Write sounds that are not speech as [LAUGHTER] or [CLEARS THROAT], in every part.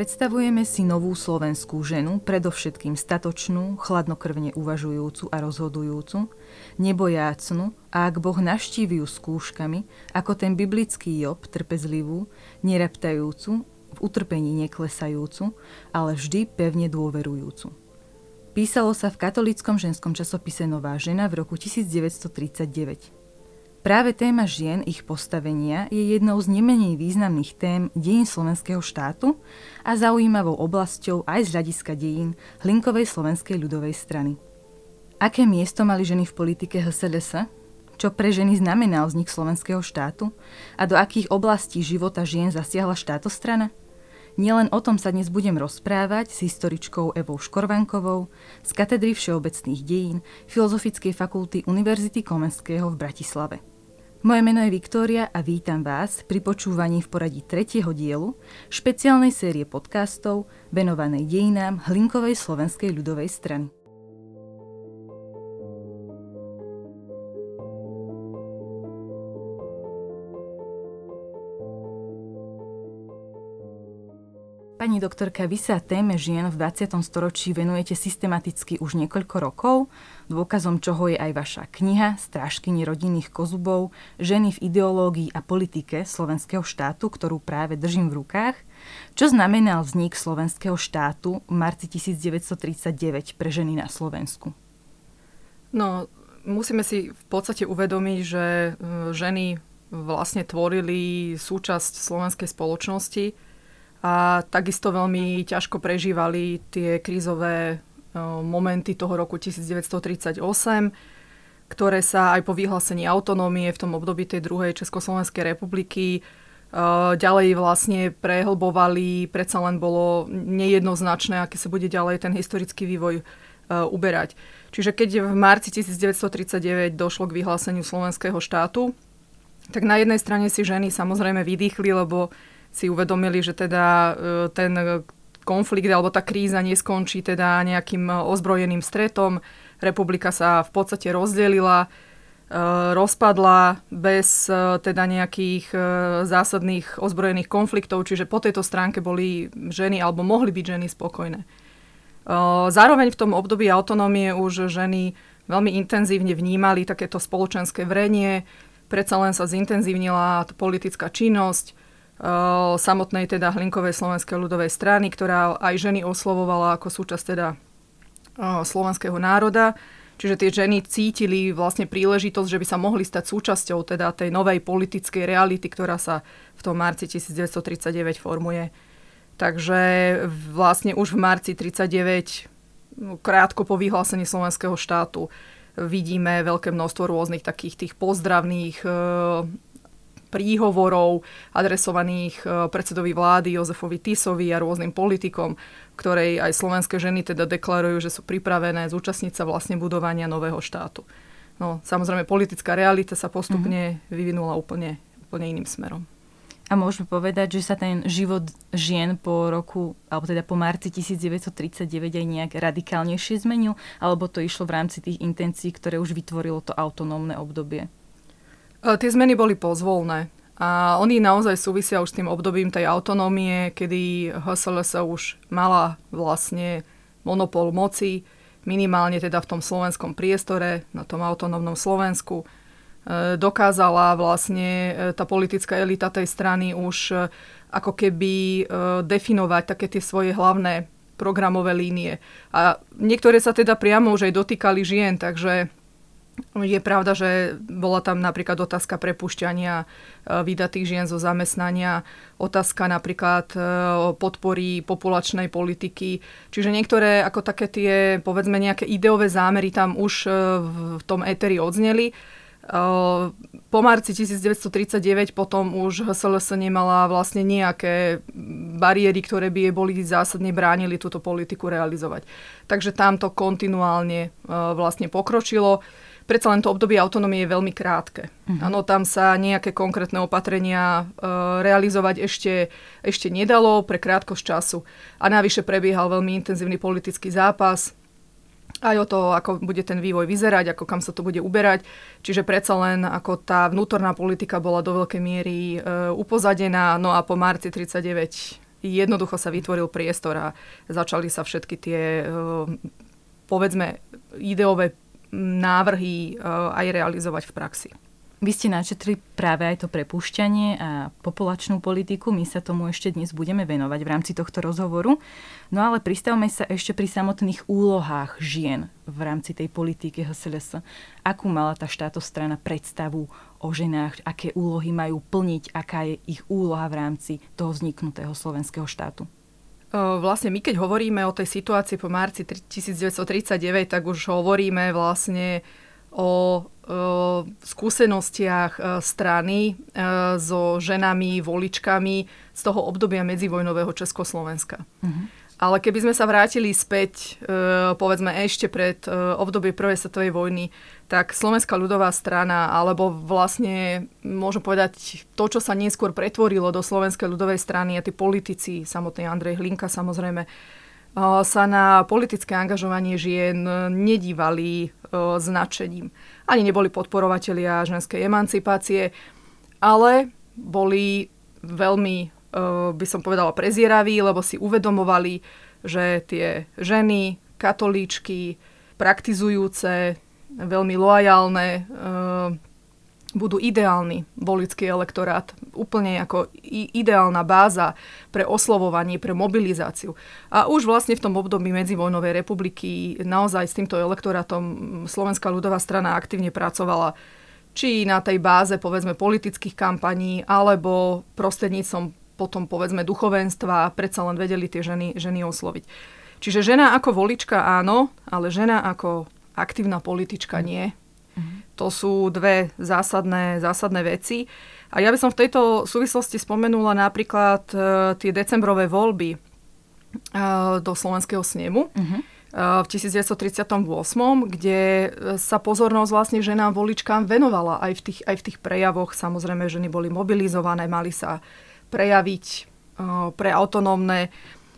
Predstavujeme si novú slovenskú ženu, predovšetkým statočnú, chladnokrvne uvažujúcu a rozhodujúcu, nebojácnu a ak Boh naštívi ju skúškami, ako ten biblický Job, trpezlivú, nereptajúcu, v utrpení neklesajúcu, ale vždy pevne dôverujúcu. Písalo sa v katolickom ženskom časopise Nová žena v roku 1939. Práve téma žien, ich postavenia je jednou z nemenej významných tém dejín slovenského štátu a zaujímavou oblasťou aj z hľadiska dejín Hlinkovej slovenskej ľudovej strany. Aké miesto mali ženy v politike HSLS? Čo pre ženy znamenal vznik slovenského štátu? A do akých oblastí života žien zasiahla štátostrana? Nielen o tom sa dnes budem rozprávať s historičkou Evou Škorvankovou z katedry všeobecných dejín Filozofickej fakulty Univerzity Komenského v Bratislave. Moje meno je Viktória a vítam vás pri počúvaní v poradí tretieho dielu špeciálnej série podcastov venovanej dejinám Hlinkovej slovenskej ľudovej strany. Pani doktorka, vy sa téme žien v 20. storočí venujete systematicky už niekoľko rokov, dôkazom čoho je aj vaša kniha Strážkyni rodinných kozubov, Ženy v ideológii a politike slovenského štátu, ktorú práve držím v rukách. Čo znamenal vznik slovenského štátu v marci 1939 pre ženy na Slovensku? No, musíme si v podstate uvedomiť, že e, ženy vlastne tvorili súčasť slovenskej spoločnosti, a takisto veľmi ťažko prežívali tie krízové momenty toho roku 1938, ktoré sa aj po vyhlásení autonómie v tom období tej druhej Československej republiky ďalej vlastne prehlbovali, predsa len bolo nejednoznačné, aké sa bude ďalej ten historický vývoj uberať. Čiže keď v marci 1939 došlo k vyhláseniu slovenského štátu, tak na jednej strane si ženy samozrejme vydýchli, lebo si uvedomili, že teda e, ten konflikt alebo tá kríza neskončí teda nejakým ozbrojeným stretom. Republika sa v podstate rozdelila, e, rozpadla bez e, teda nejakých zásadných ozbrojených konfliktov, čiže po tejto stránke boli ženy alebo mohli byť ženy spokojné. Zároveň v tom období autonómie už ženy veľmi intenzívne vnímali takéto spoločenské vrenie, predsa len sa zintenzívnila politická činnosť, samotnej teda Hlinkovej slovenskej ľudovej strany, ktorá aj ženy oslovovala ako súčasť teda slovenského národa. Čiže tie ženy cítili vlastne príležitosť, že by sa mohli stať súčasťou teda tej novej politickej reality, ktorá sa v tom marci 1939 formuje. Takže vlastne už v marci 1939, no, krátko po vyhlásení slovenského štátu, vidíme veľké množstvo rôznych takých tých pozdravných príhovorov adresovaných e, predsedovi vlády Jozefovi Tisovi a rôznym politikom, ktorej aj slovenské ženy teda deklarujú, že sú pripravené zúčastniť sa vlastne budovania nového štátu. No, samozrejme, politická realita sa postupne mm-hmm. vyvinula úplne, úplne iným smerom. A môžeme povedať, že sa ten život žien po roku, alebo teda po marci 1939 aj nejak radikálnejšie zmenil, alebo to išlo v rámci tých intencií, ktoré už vytvorilo to autonómne obdobie? E, tie zmeny boli pozvolné. A oni naozaj súvisia už s tým obdobím tej autonómie, kedy HSLS už mala vlastne monopol moci, minimálne teda v tom slovenskom priestore, na tom autonómnom Slovensku. E, dokázala vlastne e, tá politická elita tej strany už ako keby definovať také tie svoje hlavné programové línie. A niektoré sa teda priamo už aj dotýkali žien, takže je pravda, že bola tam napríklad otázka prepušťania e, vydatých žien zo zamestnania, otázka napríklad e, podpory populačnej politiky. Čiže niektoré ako také tie, povedzme, nejaké ideové zámery tam už e, v tom éteri odzneli. Po marci 1939 potom už HSLS nemala vlastne nejaké bariéry, ktoré by jej boli zásadne bránili túto politiku realizovať. Takže tam to kontinuálne vlastne pokročilo predsa len to obdobie autonómie je veľmi krátke. Uh-huh. tam sa nejaké konkrétne opatrenia e, realizovať ešte, ešte nedalo pre krátkosť času. A navyše prebiehal veľmi intenzívny politický zápas, aj o to, ako bude ten vývoj vyzerať, ako kam sa to bude uberať. Čiže predsa len ako tá vnútorná politika bola do veľkej miery e, upozadená, no a po marci 39 jednoducho sa vytvoril priestor a začali sa všetky tie, povedzme, ideové návrhy aj realizovať v praxi. Vy ste načetli práve aj to prepúšťanie a populačnú politiku. My sa tomu ešte dnes budeme venovať v rámci tohto rozhovoru. No ale pristavme sa ešte pri samotných úlohách žien v rámci tej politiky HSLS. Akú mala tá štátostrana predstavu o ženách, aké úlohy majú plniť, aká je ich úloha v rámci toho vzniknutého slovenského štátu? Vlastne my, keď hovoríme o tej situácii po marci 1939, tak už hovoríme vlastne o skúsenostiach strany so ženami, voličkami z toho obdobia medzivojnového Československa. Uh-huh. Ale keby sme sa vrátili späť, povedzme ešte pred obdobie Prvej svetovej vojny, tak Slovenská ľudová strana, alebo vlastne môžem povedať to, čo sa neskôr pretvorilo do Slovenskej ľudovej strany a tí politici, samotný Andrej Hlinka samozrejme, sa na politické angažovanie žien nedívali značením. Ani neboli podporovatelia ženskej emancipácie, ale boli veľmi, by som povedala, prezieraví, lebo si uvedomovali, že tie ženy, katolíčky, praktizujúce, veľmi loajálne, budú ideálny volický elektorát, úplne ako ideálna báza pre oslovovanie, pre mobilizáciu. A už vlastne v tom období medzivojnovej republiky naozaj s týmto elektorátom Slovenská ľudová strana aktívne pracovala či na tej báze povedzme politických kampaní, alebo prostredníctvom potom povedzme duchovenstva, predsa len vedeli tie ženy, ženy osloviť. Čiže žena ako volička áno, ale žena ako aktívna politička nie. To sú dve zásadné, zásadné veci. A ja by som v tejto súvislosti spomenula napríklad uh, tie decembrové voľby uh, do Slovenského snemu. Uh-huh v 1938, kde sa pozornosť vlastne ženám voličkám venovala aj v tých, aj v tých prejavoch. Samozrejme, ženy boli mobilizované, mali sa prejaviť pre autonómne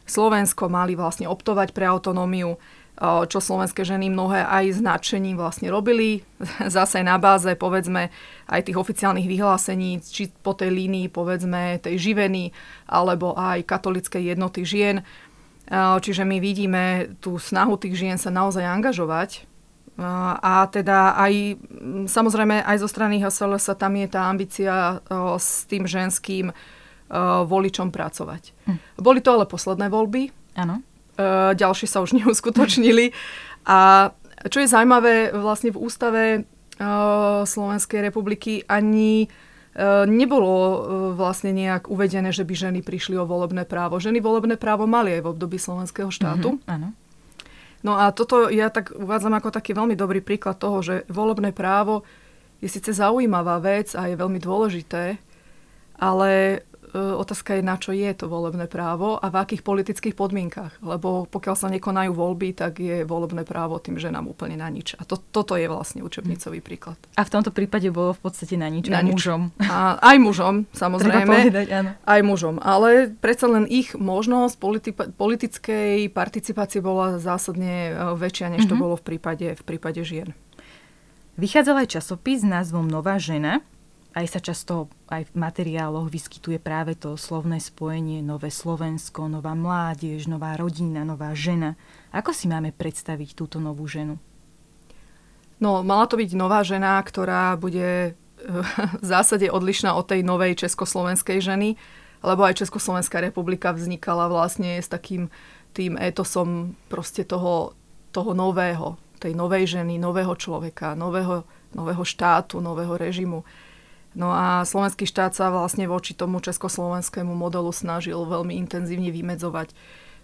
Slovensko, mali vlastne optovať pre autonómiu čo slovenské ženy mnohé aj značením vlastne robili. [LAUGHS] Zase na báze, povedzme, aj tých oficiálnych vyhlásení, či po tej línii, povedzme, tej živeny, alebo aj katolickej jednoty žien. Čiže my vidíme tú snahu tých žien sa naozaj angažovať. A teda aj, samozrejme, aj zo strany HSLS tam je tá ambícia s tým ženským voličom pracovať. Hm. Boli to ale posledné voľby. Áno E, ďalšie sa už [LAUGHS] neuskutočnili. A čo je zaujímavé, vlastne v ústave e, Slovenskej republiky ani nebolo vlastne nejak uvedené, že by ženy prišli o volebné právo. Ženy volebné právo mali aj v období slovenského štátu. Mm-hmm, áno. No a toto ja tak uvádzam ako taký veľmi dobrý príklad toho, že volebné právo je síce zaujímavá vec a je veľmi dôležité, ale otázka je, na čo je to volebné právo a v akých politických podmienkach. Lebo pokiaľ sa nekonajú voľby, tak je volebné právo tým ženám úplne na nič. A to, toto je vlastne učebnicový príklad. A v tomto prípade bolo v podstate na nič na aj nič. mužom. A, aj mužom, [LAUGHS] samozrejme. povedať, áno. Aj mužom. Ale predsa len ich možnosť politi- politickej participácie bola zásadne e, väčšia, než mm-hmm. to mhm. bolo v prípade, v prípade žien. Vychádzal aj časopis s názvom Nová žena, aj sa často aj v materiáloch vyskytuje práve to slovné spojenie nové Slovensko, nová mládež, nová rodina, nová žena. Ako si máme predstaviť túto novú ženu? No, mala to byť nová žena, ktorá bude eh, [LAUGHS] v zásade odlišná od tej novej československej ženy, lebo aj Československá republika vznikala vlastne s takým tým etosom proste toho, toho nového, tej novej ženy, nového človeka, nového, nového štátu, nového režimu. No a slovenský štát sa vlastne voči tomu československému modelu snažil veľmi intenzívne vymedzovať.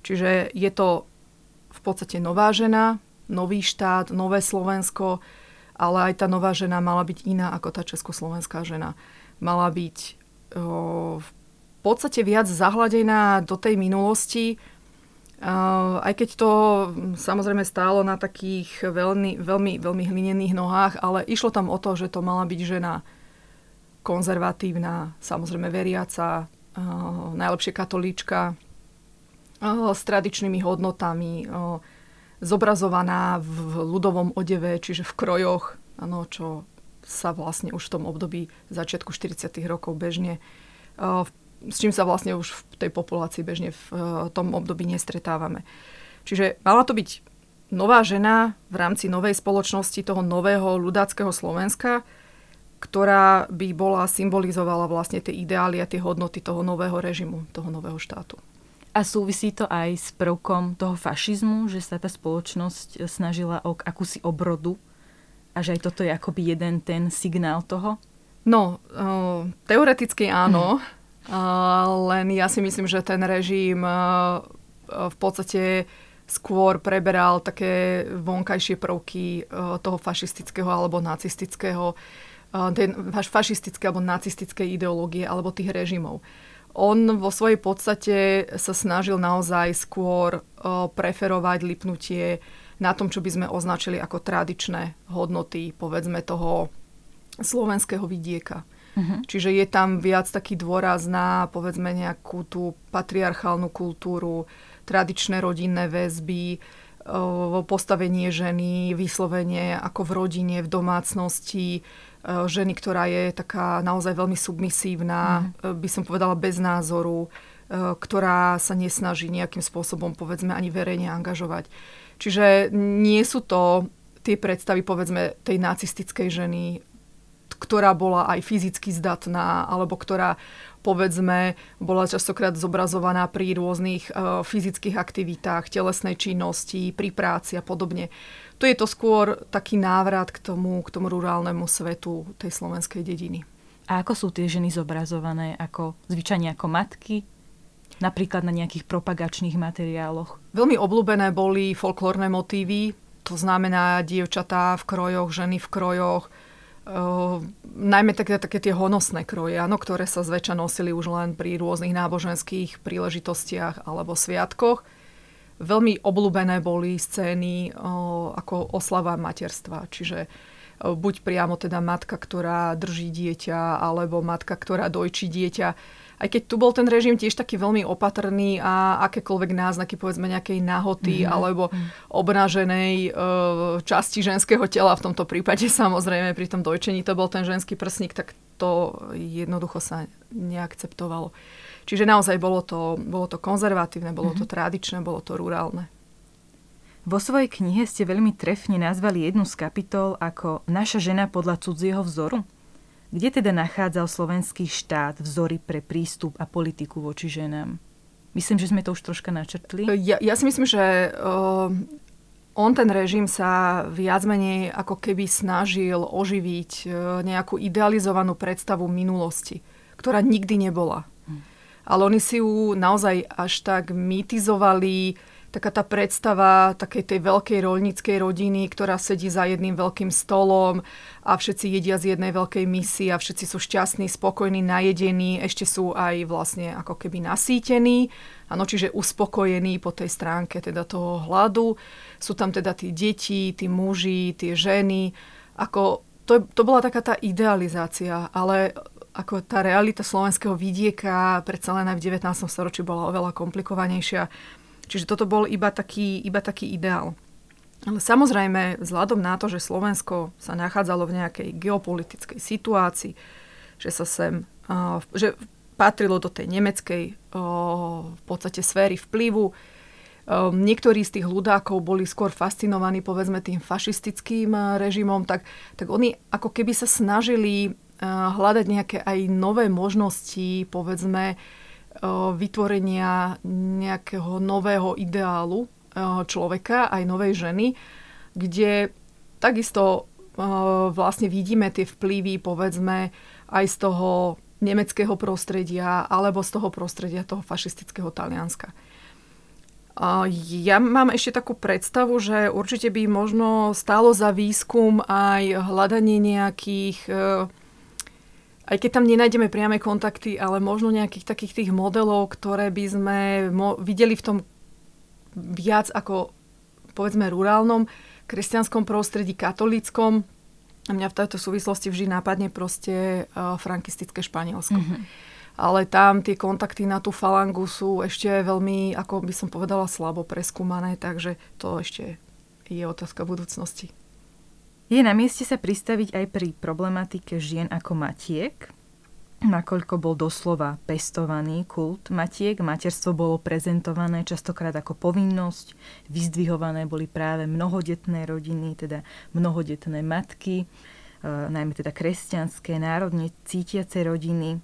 Čiže je to v podstate nová žena, nový štát, nové Slovensko, ale aj tá nová žena mala byť iná ako tá československá žena. Mala byť o, v podstate viac zahladená do tej minulosti, aj keď to samozrejme stálo na takých veľmi, veľmi, veľmi hlinených nohách, ale išlo tam o to, že to mala byť žena konzervatívna, samozrejme veriaca, uh, najlepšie katolíčka, uh, s tradičnými hodnotami, uh, zobrazovaná v ľudovom odeve, čiže v krojoch, ano, čo sa vlastne už v tom období začiatku 40. rokov bežne s čím sa vlastne už v tej populácii bežne v tom období nestretávame. Čiže mala to byť nová žena v rámci novej spoločnosti toho nového ľudáckého Slovenska, ktorá by bola, symbolizovala vlastne tie ideály a tie hodnoty toho nového režimu, toho nového štátu. A súvisí to aj s prvkom toho fašizmu, že sa tá spoločnosť snažila o akúsi obrodu a že aj toto je akoby jeden ten signál toho? No, uh, teoreticky áno, uh, len ja si myslím, že ten režim uh, v podstate skôr preberal také vonkajšie prvky eh, toho fašistického alebo nacistického, eh, fašistické alebo nacistické ideológie alebo tých režimov. On vo svojej podstate sa snažil naozaj skôr eh, preferovať lipnutie na tom, čo by sme označili ako tradičné hodnoty, povedzme toho slovenského vidieka. Uh-huh. Čiže je tam viac taký dôraz na, povedzme, nejakú tú patriarchálnu kultúru, tradičné rodinné väzby, postavenie ženy, vyslovenie ako v rodine, v domácnosti, ženy, ktorá je taká naozaj veľmi submisívna, mm. by som povedala bez názoru, ktorá sa nesnaží nejakým spôsobom, povedzme, ani verejne angažovať. Čiže nie sú to tie predstavy, povedzme, tej nacistickej ženy, ktorá bola aj fyzicky zdatná, alebo ktorá povedzme, bola častokrát zobrazovaná pri rôznych uh, fyzických aktivitách, telesnej činnosti, pri práci a podobne. Tu je to skôr taký návrat k tomu, k tomu rurálnemu svetu tej slovenskej dediny. A ako sú tie ženy zobrazované? Ako zvyčajne ako matky? Napríklad na nejakých propagačných materiáloch? Veľmi obľúbené boli folklórne motívy, to znamená dievčatá v krojoch, ženy v krojoch, Uh, najmä také, také tie honosné kroje, áno, ktoré sa zväčša nosili už len pri rôznych náboženských príležitostiach alebo sviatkoch. Veľmi obľúbené boli scény ako oslava materstva, čiže buď priamo teda matka, ktorá drží dieťa, alebo matka, ktorá dojčí dieťa aj keď tu bol ten režim tiež taký veľmi opatrný a akékoľvek náznaky, povedzme nejakej nahoty mm-hmm. alebo obnaženej e, časti ženského tela, v tomto prípade [LAUGHS] samozrejme pri tom dojčení to bol ten ženský prsník, tak to jednoducho sa neakceptovalo. Čiže naozaj bolo to, bolo to konzervatívne, bolo mm-hmm. to tradičné, bolo to rurálne. Vo svojej knihe ste veľmi trefne nazvali jednu z kapitol ako Naša žena podľa cudzieho vzoru. Kde teda nachádzal slovenský štát vzory pre prístup a politiku voči ženám? Myslím, že sme to už troška načrtli. Ja, ja si myslím, že uh, on ten režim sa viac menej ako keby snažil oživiť uh, nejakú idealizovanú predstavu minulosti, ktorá nikdy nebola. Ale oni si ju naozaj až tak mytizovali, taká tá predstava takej tej veľkej roľníckej rodiny, ktorá sedí za jedným veľkým stolom a všetci jedia z jednej veľkej misy a všetci sú šťastní, spokojní, najedení, ešte sú aj vlastne ako keby nasýtení, ano, čiže uspokojení po tej stránke teda toho hladu. Sú tam teda tí deti, tí muži, tie ženy. Ako, to, to bola taká tá idealizácia, ale ako tá realita slovenského vidieka predsa len aj v 19. storočí bola oveľa komplikovanejšia Čiže toto bol iba taký, iba taký ideál. Ale samozrejme, vzhľadom na to, že Slovensko sa nachádzalo v nejakej geopolitickej situácii, že sa sem, že patrilo do tej nemeckej v podstate sféry vplyvu, niektorí z tých ľudákov boli skôr fascinovaní povedzme tým fašistickým režimom, tak, tak oni ako keby sa snažili hľadať nejaké aj nové možnosti, povedzme, vytvorenia nejakého nového ideálu človeka, aj novej ženy, kde takisto vlastne vidíme tie vplyvy, povedzme, aj z toho nemeckého prostredia alebo z toho prostredia toho fašistického Talianska. Ja mám ešte takú predstavu, že určite by možno stálo za výskum aj hľadanie nejakých aj keď tam nenájdeme priame kontakty, ale možno nejakých takých tých modelov, ktoré by sme mo- videli v tom viac ako povedzme rurálnom, kresťanskom prostredí, katolíckom. A mňa v tejto súvislosti vždy nápadne proste uh, frankistické Španielsko. Mm-hmm. Ale tam tie kontakty na tú falangu sú ešte veľmi, ako by som povedala, slabo preskúmané, takže to ešte je otázka Je na mieste sa pristaviť aj pri problematike žien ako matiek. nakoľko bol doslova pestovaný kult matiek. Materstvo bolo prezentované častokrát ako povinnosť, vyzdvihované boli práve mnohodetné rodiny, teda mnohodetné matky, e, najmä teda kresťanské, národne cítiace rodiny,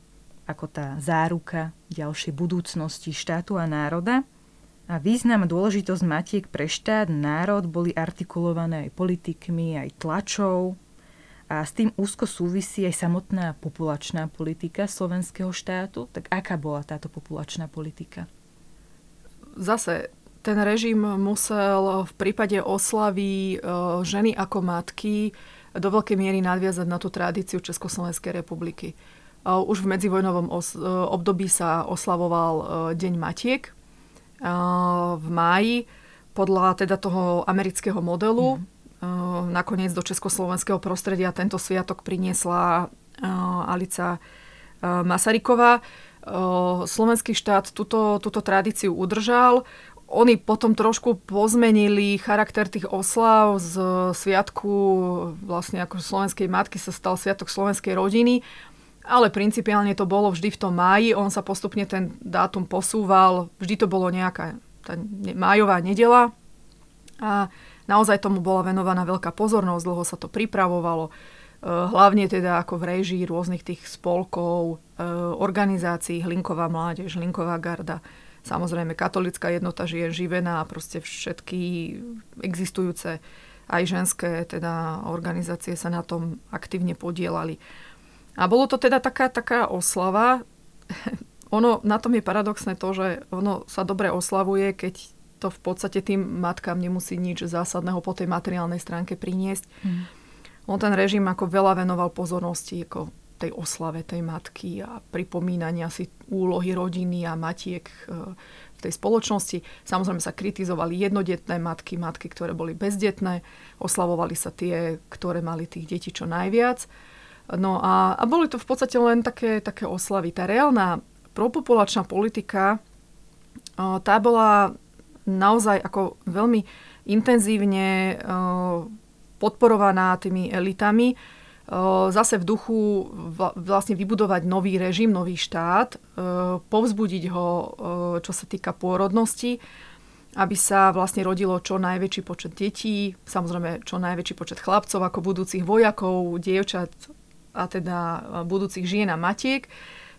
ako tá záruka ďalšej budúcnosti štátu a národa. A význam a dôležitosť matiek pre štát, národ boli artikulované aj politikmi, aj tlačou, a s tým úzko súvisí aj samotná populačná politika slovenského štátu. Tak aká bola táto populačná politika? Zase ten režim musel v prípade oslavy e, ženy ako matky do veľkej miery nadviazať na tú tradíciu Československej republiky. E, už v medzivojnovom e, období sa oslavoval Deň matiek v máji podľa teda toho amerického modelu. Mm nakoniec do československého prostredia tento sviatok priniesla Alica Masaryková. Slovenský štát túto, túto tradíciu udržal. Oni potom trošku pozmenili charakter tých oslav z sviatku vlastne ako slovenskej matky sa stal sviatok slovenskej rodiny, ale principiálne to bolo vždy v tom máji. On sa postupne ten dátum posúval, vždy to bolo nejaká tá májová nedela. A Naozaj tomu bola venovaná veľká pozornosť, dlho sa to pripravovalo, e, hlavne teda ako v režii rôznych tých spolkov, e, organizácií, Hlinková mládež, Hlinková garda, samozrejme katolická jednota žije živená a proste všetky existujúce aj ženské teda organizácie sa na tom aktívne podielali. A bolo to teda taká, taká oslava. [LAUGHS] ono, na tom je paradoxné to, že ono sa dobre oslavuje, keď to v podstate tým matkám nemusí nič zásadného po tej materiálnej stránke priniesť. Mm. On ten režim ako veľa venoval pozornosti ako tej oslave tej matky a pripomínania si úlohy rodiny a matiek e, v tej spoločnosti. Samozrejme sa kritizovali jednodetné matky, matky, ktoré boli bezdetné, oslavovali sa tie, ktoré mali tých detí čo najviac. No a, a boli to v podstate len také, také oslavy. Tá reálna propopulačná politika, tá bola naozaj ako veľmi intenzívne podporovaná tými elitami. Zase v duchu vlastne vybudovať nový režim, nový štát, povzbudiť ho, čo sa týka pôrodnosti, aby sa vlastne rodilo čo najväčší počet detí, samozrejme čo najväčší počet chlapcov ako budúcich vojakov, dievčat a teda budúcich žien a matiek.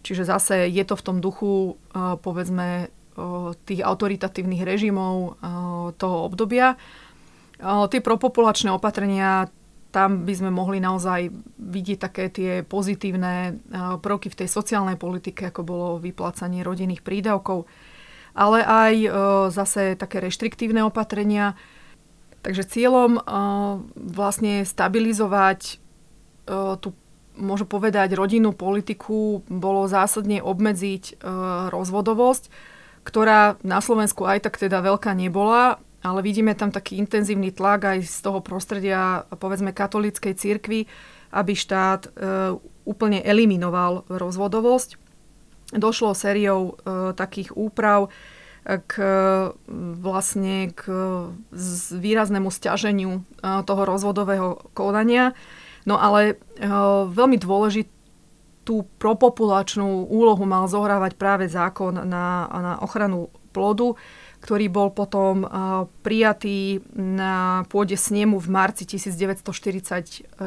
Čiže zase je to v tom duchu, povedzme, tých autoritatívnych režimov toho obdobia. Tie propopulačné opatrenia, tam by sme mohli naozaj vidieť také tie pozitívne prvky v tej sociálnej politike, ako bolo vyplácanie rodinných prídavkov, ale aj zase také reštriktívne opatrenia. Takže cieľom vlastne stabilizovať tú môžu povedať, rodinnú politiku bolo zásadne obmedziť rozvodovosť ktorá na Slovensku aj tak teda veľká nebola, ale vidíme tam taký intenzívny tlak aj z toho prostredia, povedzme, katolíckej cirkvi, aby štát e, úplne eliminoval rozvodovosť. Došlo sériou e, takých úprav k, vlastne k výraznému stiaženiu e, toho rozvodového konania. No ale e, veľmi dôležité tú propopulačnú úlohu mal zohrávať práve zákon na, na ochranu plodu, ktorý bol potom prijatý na pôde snemu v marci 1941.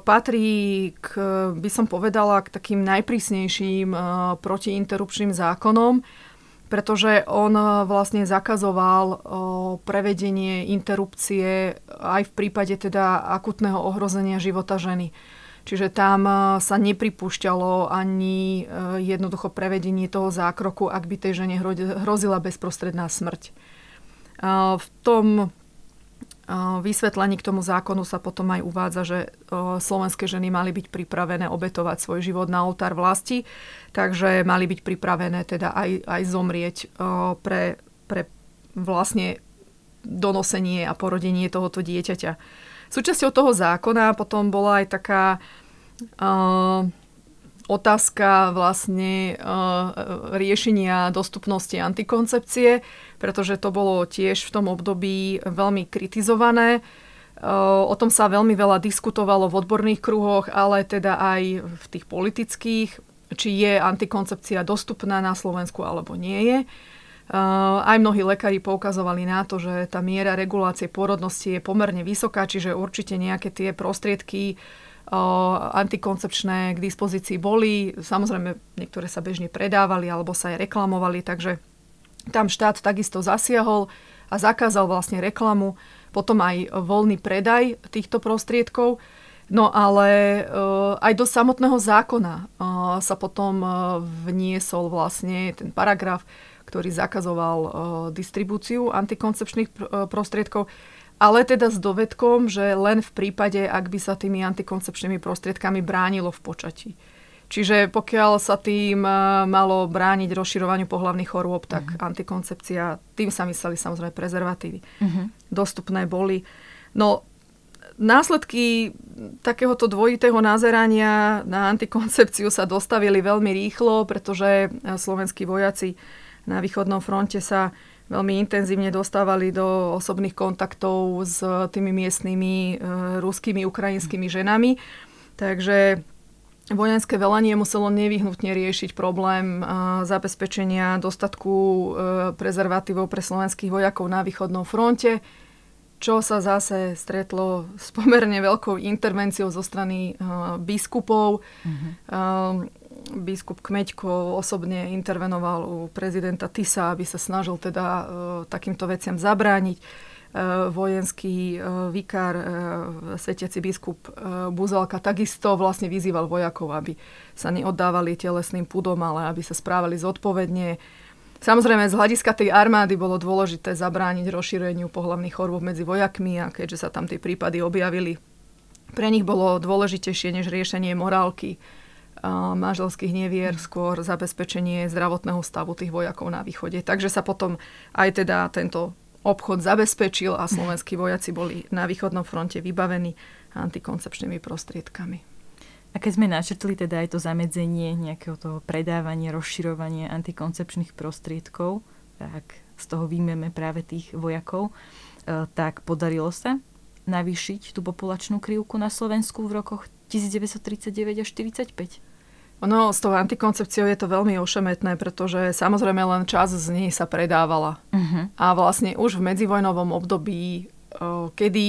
Patrí k, by som povedala, k takým najprísnejším protiinterrupčným zákonom, pretože on vlastne zakazoval prevedenie interrupcie aj v prípade teda akutného ohrozenia života ženy. Čiže tam e, sa nepripúšťalo ani jednoducho prevedenie toho zákroku, ak by tej žene hrozila bezprostredná smrť. V tom vysvetlení k tomu zákonu sa potom aj uvádza, že slovenské ženy mali byť pripravené obetovať svoj život na oltár vlasti, takže mali byť pripravené teda aj, aj zomrieť pre, pre vlastne donosenie a porodenie tohoto dieťaťa. Súčasťou toho zákona potom bola aj taká uh, otázka vlastne uh, riešenia dostupnosti antikoncepcie, pretože to bolo tiež v tom období veľmi kritizované. O tom sa veľmi veľa diskutovalo v odborných kruhoch, ale teda aj v tých politických, či je antikoncepcia dostupná na Slovensku alebo nie je. Aj mnohí lekári poukazovali na to, že tá miera regulácie pôrodnosti je pomerne vysoká, čiže určite nejaké tie prostriedky antikoncepčné k dispozícii boli. Samozrejme, niektoré sa bežne predávali alebo sa aj reklamovali, takže tam štát takisto zasiahol a zakázal vlastne reklamu potom aj voľný predaj týchto prostriedkov. No ale uh, aj do samotného zákona uh, sa potom uh, vniesol vlastne ten paragraf, ktorý zakazoval distribúciu antikoncepčných pr- prostriedkov, ale teda s dovedkom, že len v prípade, ak by sa tými antikoncepčnými prostriedkami bránilo v počatí. Čiže pokiaľ sa tým malo brániť rozširovaniu pohľavných chorôb, tak uh-huh. antikoncepcia, tým sa mysleli samozrejme prezervatívy. Uh-huh. Dostupné boli. No, následky takéhoto dvojitého nazerania na antikoncepciu sa dostavili veľmi rýchlo, pretože slovenskí vojaci na východnom fronte sa veľmi intenzívne dostávali do osobných kontaktov s tými miestnymi e, ruskými, ukrajinskými ženami. Takže vojenské velenie muselo nevyhnutne riešiť problém zabezpečenia dostatku e, prezervatívov pre slovenských vojakov na východnom fronte, čo sa zase stretlo s pomerne veľkou intervenciou zo strany e, biskupov. Mm-hmm. Biskup Kmeďko osobne intervenoval u prezidenta Tisa, aby sa snažil teda e, takýmto veciam zabrániť E, vojenský e, vikár, e, svetiaci biskup Buzelka takisto vlastne vyzýval vojakov, aby sa neoddávali telesným pudom, ale aby sa správali zodpovedne. Samozrejme, z hľadiska tej armády bolo dôležité zabrániť rozšíreniu pohľavných chorôb medzi vojakmi a keďže sa tam tie prípady objavili, pre nich bolo dôležitejšie než riešenie morálky manželských nevier, skôr zabezpečenie zdravotného stavu tých vojakov na východe. Takže sa potom aj teda tento obchod zabezpečil a slovenskí vojaci boli na východnom fronte vybavení antikoncepčnými prostriedkami. A keď sme načrtli teda aj to zamedzenie nejakého toho predávania, rozširovania antikoncepčných prostriedkov, tak z toho výjmeme práve tých vojakov, e, tak podarilo sa navýšiť tú populačnú krivku na Slovensku v rokoch 1939 až 1945. Ono s tou antikoncepciou je to veľmi ošemetné, pretože samozrejme len čas z nej sa predávala. Uh-huh. A vlastne už v medzivojnovom období, kedy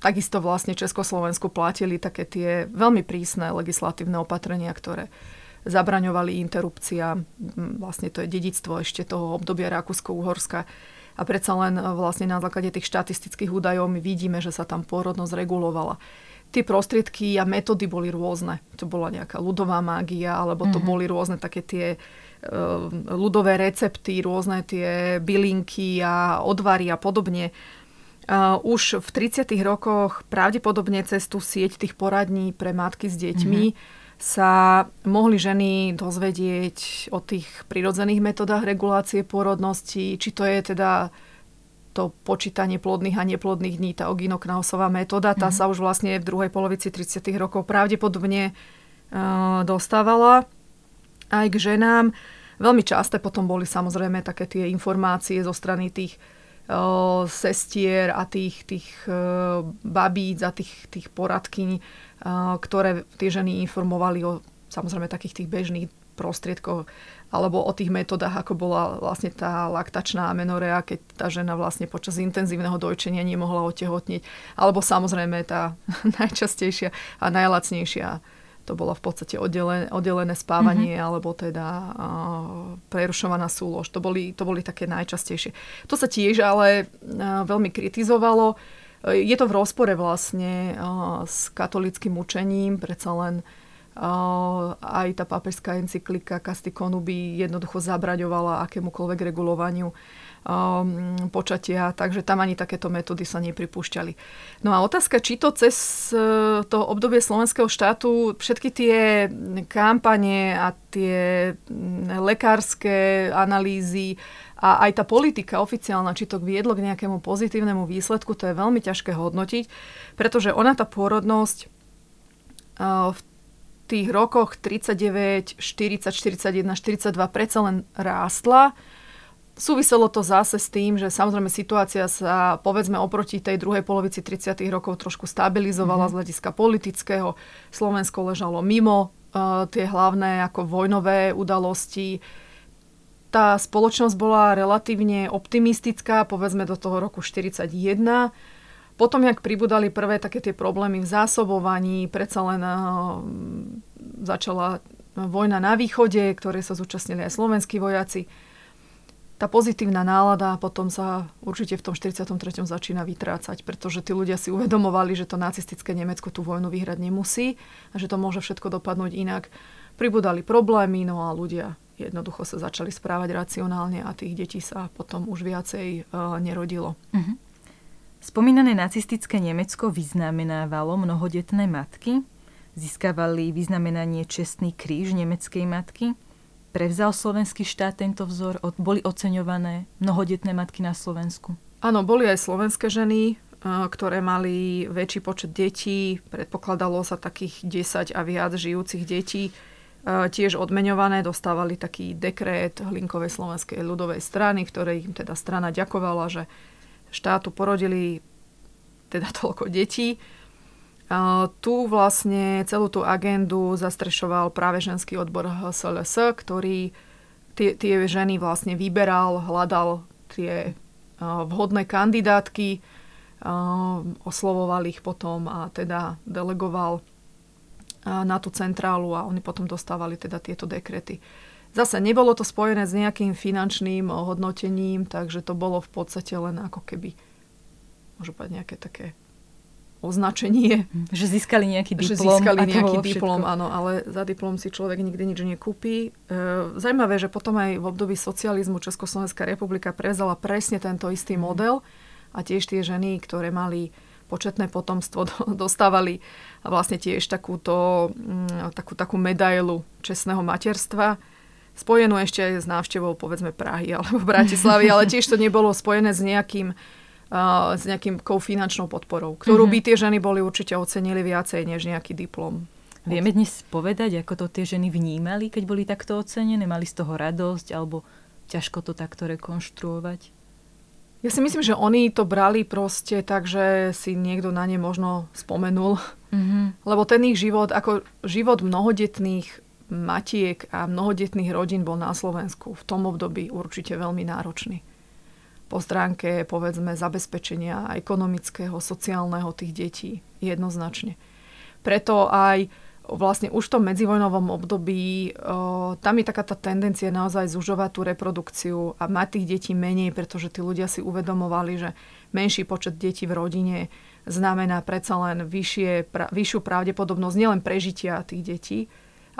takisto vlastne Československu platili také tie veľmi prísne legislatívne opatrenia, ktoré zabraňovali interrupcia. Vlastne to je dedictvo ešte toho obdobia Rakúsko-Uhorska. A predsa len vlastne na základe tých štatistických údajov my vidíme, že sa tam pôrodnosť regulovala tie prostriedky a metódy boli rôzne. To bola nejaká ľudová mágia, alebo to mm-hmm. boli rôzne také tie uh, ľudové recepty, rôzne tie bylinky a odvary a podobne. Uh, už v 30. rokoch pravdepodobne cez tú sieť tých poradní pre matky s deťmi mm-hmm. sa mohli ženy dozvedieť o tých prirodzených metodách regulácie pôrodnosti, či to je teda to počítanie plodných a neplodných dní, tá oginoknausová metóda, tá mm. sa už vlastne v druhej polovici 30. rokov pravdepodobne uh, dostávala aj k ženám. Veľmi časté potom boli samozrejme také tie informácie zo strany tých uh, sestier a tých, tých uh, babíc a tých, tých poradkyň, uh, ktoré tie ženy informovali o samozrejme takých tých bežných prostriedkoch alebo o tých metodách, ako bola vlastne tá laktačná amenorea, keď tá žena vlastne počas intenzívneho dojčenia nemohla otehotniť. Alebo samozrejme tá [LAUGHS] najčastejšia a najlacnejšia to bolo v podstate oddelené, oddelené spávanie mm-hmm. alebo teda uh, prerušovaná súlož. To boli, to boli také najčastejšie. To sa tiež ale uh, veľmi kritizovalo. Je to v rozpore vlastne uh, s katolickým učením, predsa len uh, aj tá pápežská encyklika Casticonu by jednoducho zabraňovala akémukoľvek regulovaniu um, počatia, takže tam ani takéto metódy sa nepripúšťali. No a otázka, či to cez uh, to obdobie slovenského štátu všetky tie kampane a tie mm, lekárske analýzy a aj tá politika oficiálna, či to viedlo k nejakému pozitívnemu výsledku, to je veľmi ťažké hodnotiť, pretože ona tá pôrodnosť uh, v tých rokoch 39, 40, 41, 42 predsa len rástla. súviselo to zase s tým, že samozrejme situácia sa povedzme oproti tej druhej polovici 30. rokov trošku stabilizovala mm-hmm. z hľadiska politického. Slovensko ležalo mimo uh, tie hlavné ako vojnové udalosti. Tá spoločnosť bola relatívne optimistická, povedzme do toho roku 41. Potom, jak pribudali prvé také tie problémy v zásobovaní, predsa len uh, začala vojna na východe, ktoré sa zúčastnili aj slovenskí vojaci tá pozitívna nálada potom sa určite v tom 43. začína vytrácať, pretože tí ľudia si uvedomovali, že to nacistické Nemecko tú vojnu vyhrať nemusí a že to môže všetko dopadnúť inak. Pribudali problémy, no a ľudia jednoducho sa začali správať racionálne a tých detí sa potom už viacej uh, nerodilo. Uh-huh. Spomínané nacistické Nemecko vyznamenávalo mnohodetné matky, získavali vyznamenanie Čestný kríž nemeckej matky – Prevzal slovenský štát tento vzor? Boli oceňované mnohodetné matky na Slovensku? Áno, boli aj slovenské ženy, ktoré mali väčší počet detí. Predpokladalo sa takých 10 a viac žijúcich detí. Tiež odmeňované, dostávali taký dekret Hlinkovej slovenskej ľudovej strany, v ktorej im teda strana ďakovala, že štátu porodili teda [LAUGHS] toľko detí tu vlastne celú tú agendu zastrešoval práve ženský odbor HSLS, ktorý tie, tie ženy vlastne vyberal, hľadal tie vhodné kandidátky, oslovoval ich potom a teda delegoval na tú centrálu a oni potom dostávali teda tieto dekrety. Zase nebolo to spojené s nejakým finančným hodnotením, takže to bolo v podstate len ako keby, môžu povedať, nejaké také označenie. Že získali nejaký diplom. Že získali nejaký diplom, áno, ale za diplom si človek nikdy nič nekúpi. E, Zajímavé, že potom aj v období socializmu Československá republika prevzala presne tento istý mhm. model a tiež tie ženy, ktoré mali početné potomstvo, [LAUGHS] dostávali vlastne tiež takúto, mm, takú, takú medailu čestného materstva spojenú ešte aj s návštevou povedzme Prahy [LAUGHS] alebo Bratislavy, ale tiež to nebolo spojené s nejakým uh, s nejakým finančnou podporou, ktorú by tie ženy boli určite ocenili viacej než nejaký diplom. Vieme dnes povedať, ako to tie ženy vnímali, keď boli takto ocenené? Mali z toho radosť alebo ťažko to takto rekonštruovať? Ja si myslím, že oni to brali proste tak, že si niekto na ne možno spomenul. Mm-hmm. Lebo ten ich život, ako život mnohodetných matiek a mnohodetných rodín bol na Slovensku v tom období určite veľmi náročný po stránke, povedzme, zabezpečenia ekonomického, sociálneho tých detí jednoznačne. Preto aj vlastne už v tom medzivojnovom období o, tam je taká tá tendencia naozaj zužovať tú reprodukciu a mať tých detí menej, pretože tí ľudia si uvedomovali, že menší počet detí v rodine znamená predsa len vyššie, pra, vyššiu pravdepodobnosť nielen prežitia tých detí,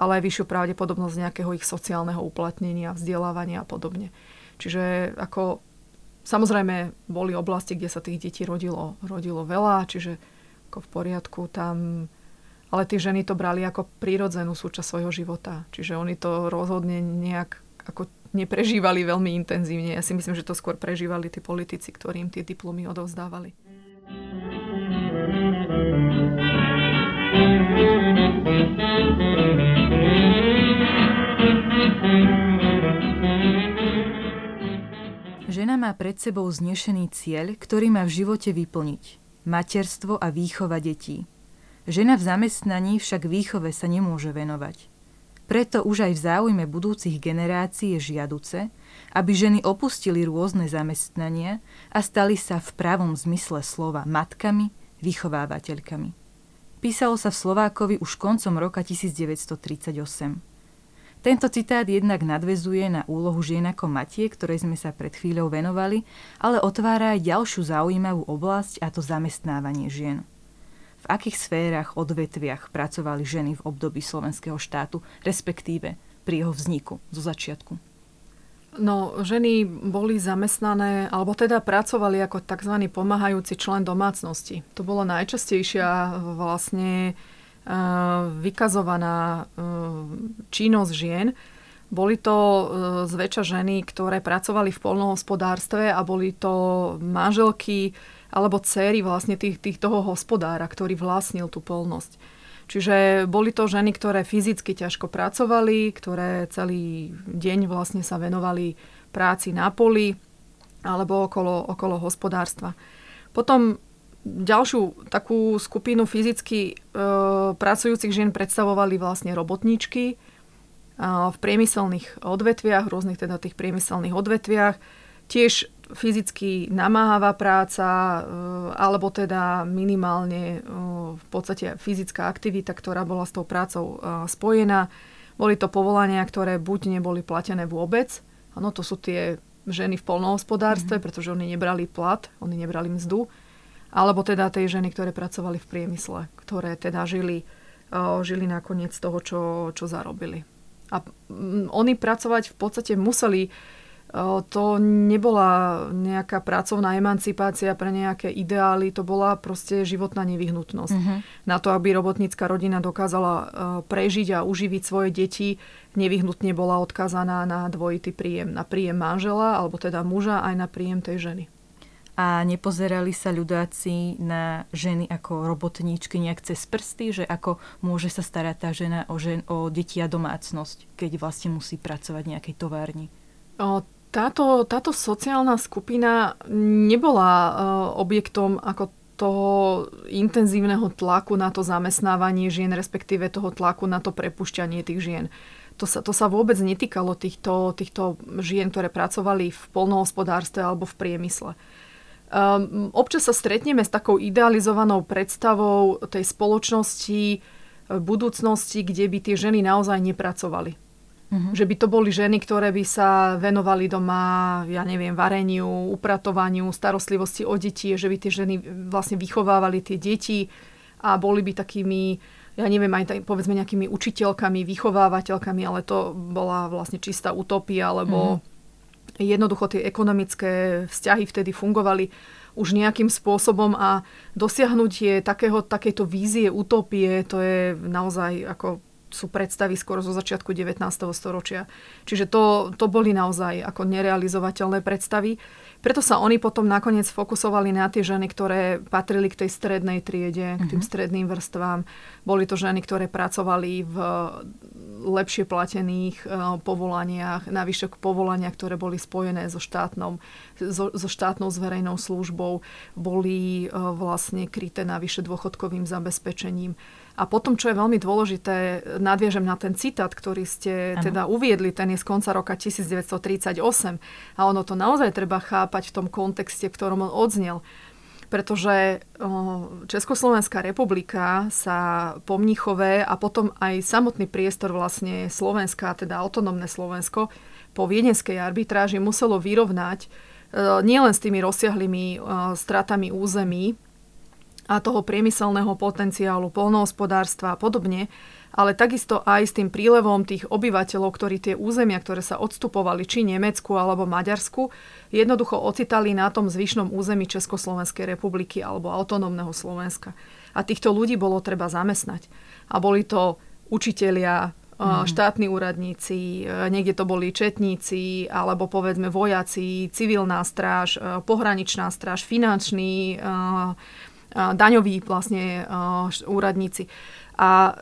ale aj vyššiu pravdepodobnosť nejakého ich sociálneho uplatnenia, vzdelávania a podobne. Čiže ako Samozrejme, boli oblasti, kde sa tých detí rodilo, rodilo veľa, čiže ako v poriadku tam... Ale tie ženy to brali ako prírodzenú súčasť svojho života. Čiže oni to rozhodne nejak ako neprežívali veľmi intenzívne. Ja si myslím, že to skôr prežívali tí politici, ktorým tie diplomy odovzdávali. Žena má pred sebou znešený cieľ, ktorý má v živote vyplniť. Materstvo a výchova detí. Žena v zamestnaní však výchove sa nemôže venovať. Preto už aj v záujme budúcich generácií je žiaduce, aby ženy opustili rôzne zamestnania a stali sa v pravom zmysle slova matkami, vychovávateľkami. Písalo sa v Slovákovi už koncom roka 1938. Tento citát jednak nadvezuje na úlohu žien ako matie, ktorej sme sa pred chvíľou venovali, ale otvára aj ďalšiu zaujímavú oblasť a to zamestnávanie žien. V akých sférach, odvetviach pracovali ženy v období slovenského štátu, respektíve pri jeho vzniku, zo začiatku? No, ženy boli zamestnané, alebo teda pracovali ako tzv. pomáhajúci člen domácnosti. To bolo najčastejšia vlastne vykazovaná činnosť žien. Boli to zväčša ženy, ktoré pracovali v polnohospodárstve a boli to manželky alebo céry vlastne tých, tých toho hospodára, ktorý vlastnil tú polnosť. Čiže boli to ženy, ktoré fyzicky ťažko pracovali, ktoré celý deň vlastne sa venovali práci na poli alebo okolo, okolo hospodárstva. Potom ďalšiu takú skupinu fyzicky e, pracujúcich žien predstavovali vlastne robotníčky e, v priemyselných odvetviach, rôznych teda tých priemyselných odvetviach. Tiež fyzicky namáhavá práca, e, alebo teda minimálne e, v podstate fyzická aktivita, ktorá bola s tou prácou e, spojená. Boli to povolania, ktoré buď neboli platené vôbec, áno, to sú tie ženy v polnohospodárstve, mm-hmm. pretože oni nebrali plat, oni nebrali mzdu, alebo teda tej ženy, ktoré pracovali v priemysle, ktoré teda žili, žili nakoniec toho, čo, čo zarobili. A oni pracovať v podstate museli to nebola nejaká pracovná emancipácia pre nejaké ideály, to bola proste životná nevyhnutnosť. Uh-huh. Na to, aby robotnícka rodina dokázala prežiť a uživiť svoje deti, nevyhnutne bola odkazaná na dvojitý príjem. Na príjem manžela, alebo teda muža, aj na príjem tej ženy a nepozerali sa ľudáci na ženy ako robotníčky nejak cez prsty, že ako môže sa starať tá žena o, žen, o deti a domácnosť, keď vlastne musí pracovať v nejakej továrni? Táto, táto sociálna skupina nebola uh, objektom ako toho intenzívneho tlaku na to zamestnávanie žien, respektíve toho tlaku na to prepušťanie tých žien. To sa, to sa vôbec netýkalo týchto, týchto žien, ktoré pracovali v polnohospodárstve alebo v priemysle. Um, občas sa stretneme s takou idealizovanou predstavou tej spoločnosti, e, budúcnosti, kde by tie ženy naozaj nepracovali. Uh-huh. Že by to boli ženy, ktoré by sa venovali doma, ja neviem, vareniu, upratovaniu, starostlivosti o deti, že by tie ženy vlastne vychovávali tie deti a boli by takými, ja neviem, aj tak, povedzme nejakými učiteľkami, vychovávateľkami, ale to bola vlastne čistá utopia, lebo uh-huh Jednoducho tie ekonomické vzťahy vtedy fungovali už nejakým spôsobom a dosiahnutie takého, takejto vízie utopie, to je naozaj ako sú predstavy skoro zo začiatku 19. storočia. Čiže to, to boli naozaj ako nerealizovateľné predstavy. Preto sa oni potom nakoniec fokusovali na tie ženy, ktoré patrili k tej strednej triede, k tým mhm. stredným vrstvám. Boli to ženy, ktoré pracovali v lepšie platených uh, povolaniach, navyše k povolania, ktoré boli spojené so, štátnom, so, so štátnou zverejnou službou, boli uh, vlastne kryté navyše dôchodkovým zabezpečením. A potom, čo je veľmi dôležité, nadviežem na ten citát, ktorý ste ano. teda uviedli, ten je z konca roka 1938. A ono to naozaj treba chápať v tom kontexte, v ktorom on odznel pretože Československá republika sa po Mníchove a potom aj samotný priestor vlastne Slovenska, teda autonómne Slovensko, po viedenskej arbitráži muselo vyrovnať e, nielen s tými rozsiahlými e, stratami území a toho priemyselného potenciálu, polnohospodárstva a podobne, ale takisto aj s tým prílevom tých obyvateľov, ktorí tie územia, ktoré sa odstupovali, či Nemecku alebo Maďarsku, jednoducho ocitali na tom zvyšnom území Československej republiky alebo autonómneho Slovenska. A týchto ľudí bolo treba zamestnať. A boli to učitelia, mm. štátni úradníci, e, niekde to boli četníci, alebo povedzme vojaci, civilná stráž, e, pohraničná stráž, finančný, e, daňoví vlastne úradníci. A e,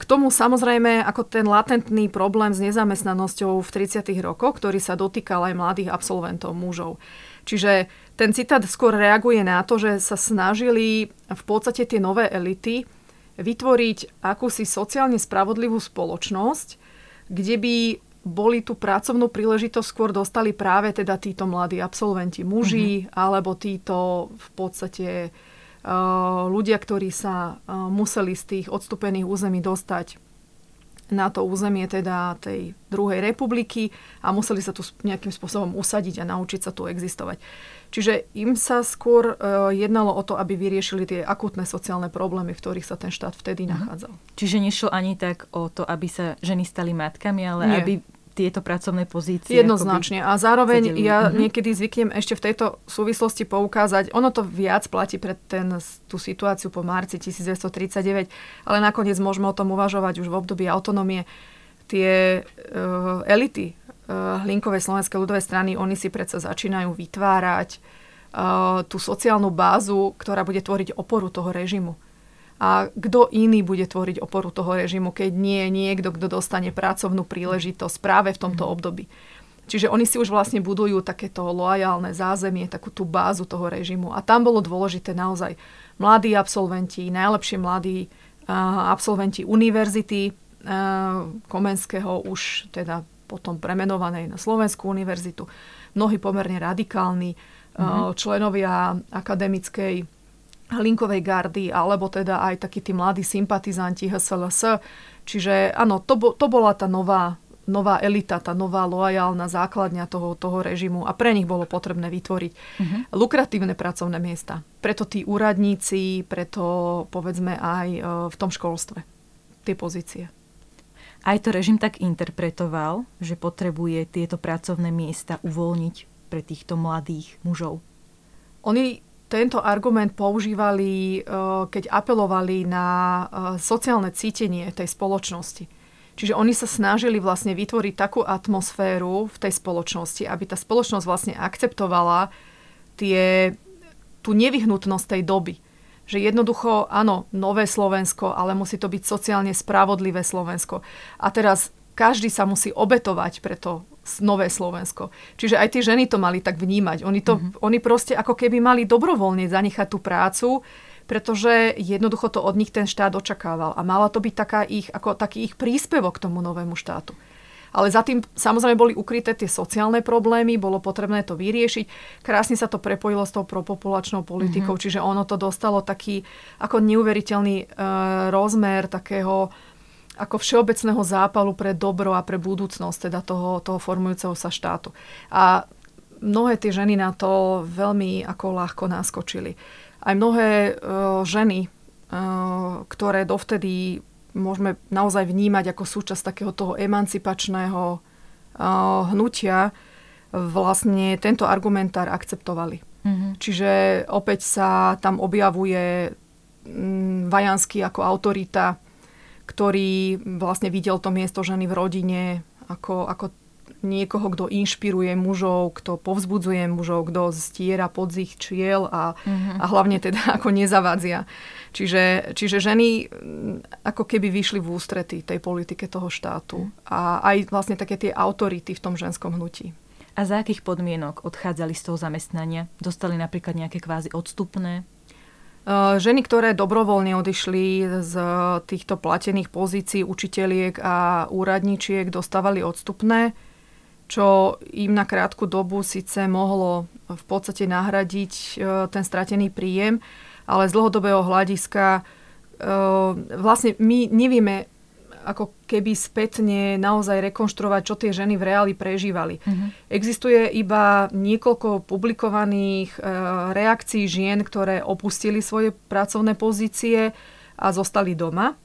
k tomu samozrejme ako ten latentný problém s nezamestnanosťou v 30. rokoch, ktorý sa dotýkal aj mladých absolventov mužov. Čiže ten citát skôr reaguje na to, že sa snažili v podstate tie nové elity vytvoriť akúsi sociálne spravodlivú spoločnosť, kde by boli tú pracovnú príležitosť skôr dostali práve teda títo mladí absolventi, muži, mm-hmm. alebo títo v podstate Eh, ľudia, ktorí sa eh, museli z tých odstupených území dostať na to územie teda tej druhej republiky a museli sa tu nejakým spôsobom usadiť a naučiť sa tu existovať. Čiže im sa skôr uh, jednalo o to, aby vyriešili tie akútne sociálne problémy, v ktorých sa ten štát vtedy uh-huh. nachádzal. Čiže nešlo ani tak o to, aby sa ženy stali matkami, ale Nie. aby tieto pracovné pozície. Jednoznačne. A zároveň sedeli. ja mm-hmm. niekedy zvyknem ešte v tejto súvislosti poukázať, ono to viac platí pre ten, tú situáciu po marci 1939, ale nakoniec môžeme o tom uvažovať už v období autonómie. Tie uh, elity uh, Hlinkovej slovenskej ľudovej strany, oni si predsa začínajú vytvárať uh, tú sociálnu bázu, ktorá bude tvoriť oporu toho režimu. A kto iný bude tvoriť oporu toho režimu, keď nie niekto, kto dostane pracovnú príležitosť práve v tomto mhm. období. Čiže oni si už vlastne budujú takéto loajálne zázemie, takú tú bázu toho režimu. A tam bolo dôležité naozaj mladí absolventi, najlepšie mladí uh, absolventi univerzity uh, Komenského, už teda potom premenovanej na Slovenskú univerzitu, mnohí pomerne radikálni mm-hmm. členovia akademickej Hlinkovej gardy, alebo teda aj takí tí mladí sympatizanti HSLS. Čiže áno, to, bo, to bola tá nová, nová elita, tá nová loajálna základňa toho, toho režimu a pre nich bolo potrebné vytvoriť uh-huh. lukratívne pracovné miesta. Preto tí úradníci, preto povedzme aj e, v tom školstve tie pozície. Aj to režim tak interpretoval, že potrebuje tieto pracovné miesta uvoľniť pre týchto mladých mužov. Oni tento argument používali, eh, keď apelovali na eh, sociálne cítenie tej spoločnosti. Čiže oni sa snažili vlastne vytvoriť takú atmosféru v tej spoločnosti, aby tá spoločnosť vlastne akceptovala tie, tú nevyhnutnosť tej doby. Že jednoducho, áno, nové Slovensko, ale musí to byť sociálne spravodlivé Slovensko. A teraz každý sa musí obetovať pre to nové Slovensko. Čiže aj tie ženy to mali tak vnímať. Oni, to, mm-hmm. oni proste ako keby mali dobrovoľne zanechať tú prácu, pretože jednoducho to od nich ten štát očakával. A mala to byť taká ich, ako taký ich príspevok k tomu novému štátu. Ale za tým samozrejme boli ukryté tie sociálne problémy, bolo potrebné to vyriešiť. Krásne sa to prepojilo s tou propopulačnou politikou, mm-hmm. čiže ono to dostalo taký ako neuveriteľný e, rozmer takého ako všeobecného zápalu pre dobro a pre budúcnosť teda toho, toho formujúceho sa štátu. A mnohé tie ženy na to veľmi ako ľahko naskočili. Aj mnohé uh, ženy, uh, ktoré dovtedy môžeme naozaj vnímať ako súčasť takého toho emancipačného uh, hnutia, vlastne tento argumentár akceptovali. Mm-hmm. Čiže opäť sa tam objavuje um, Vajanský ako autorita, ktorý vlastne videl to miesto ženy v rodine ako, ako niekoho, kto inšpiruje mužov, kto povzbudzuje mužov, kto stiera pod ich čiel a, mm-hmm. a hlavne teda [LAUGHS] ako nezavadzia. Čiže, čiže ženy mm, ako keby vyšli v ústrety tej politike toho štátu a aj vlastne také tie autority v tom ženskom hnutí. A za akých podmienok odchádzali z toho zamestnania? Dostali napríklad nejaké kvázi odstupné? Eh, ženy, ktoré dobrovoľne odišli z týchto platených pozícií učiteľiek a úradničiek, dostávali odstupné, čo im na krátku dobu síce mohlo v podstate nahradiť eh, ten stratený príjem, ale z dlhodobého hľadiska eh, vlastne my nevieme ako keby spätne naozaj rekonštruovať, čo tie ženy v reáli prežívali. Uh-huh. Existuje iba niekoľko publikovaných e, reakcií žien, ktoré opustili svoje pracovné pozície a zostali doma.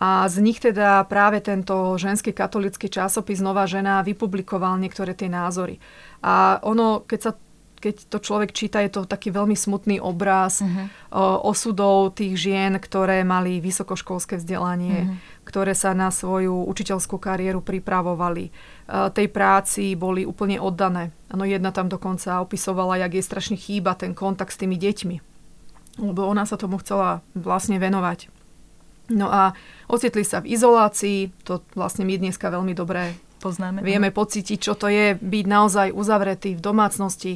A z nich teda práve tento ženský katolický časopis Nová žena vypublikoval niektoré tie názory. A ono, keď sa keď to človek číta, je to taký veľmi smutný obraz uh-huh. osudov tých žien, ktoré mali vysokoškolské vzdelanie, uh-huh. ktoré sa na svoju učiteľskú kariéru pripravovali. Tej práci boli úplne oddané. Ano, jedna tam dokonca opisovala, jak jej strašne chýba ten kontakt s tými deťmi. Lebo ona sa tomu chcela vlastne venovať. No a ocitli sa v izolácii, to vlastne my dneska veľmi dobre poznáme. Vieme pocítiť, čo to je byť naozaj uzavretý v domácnosti,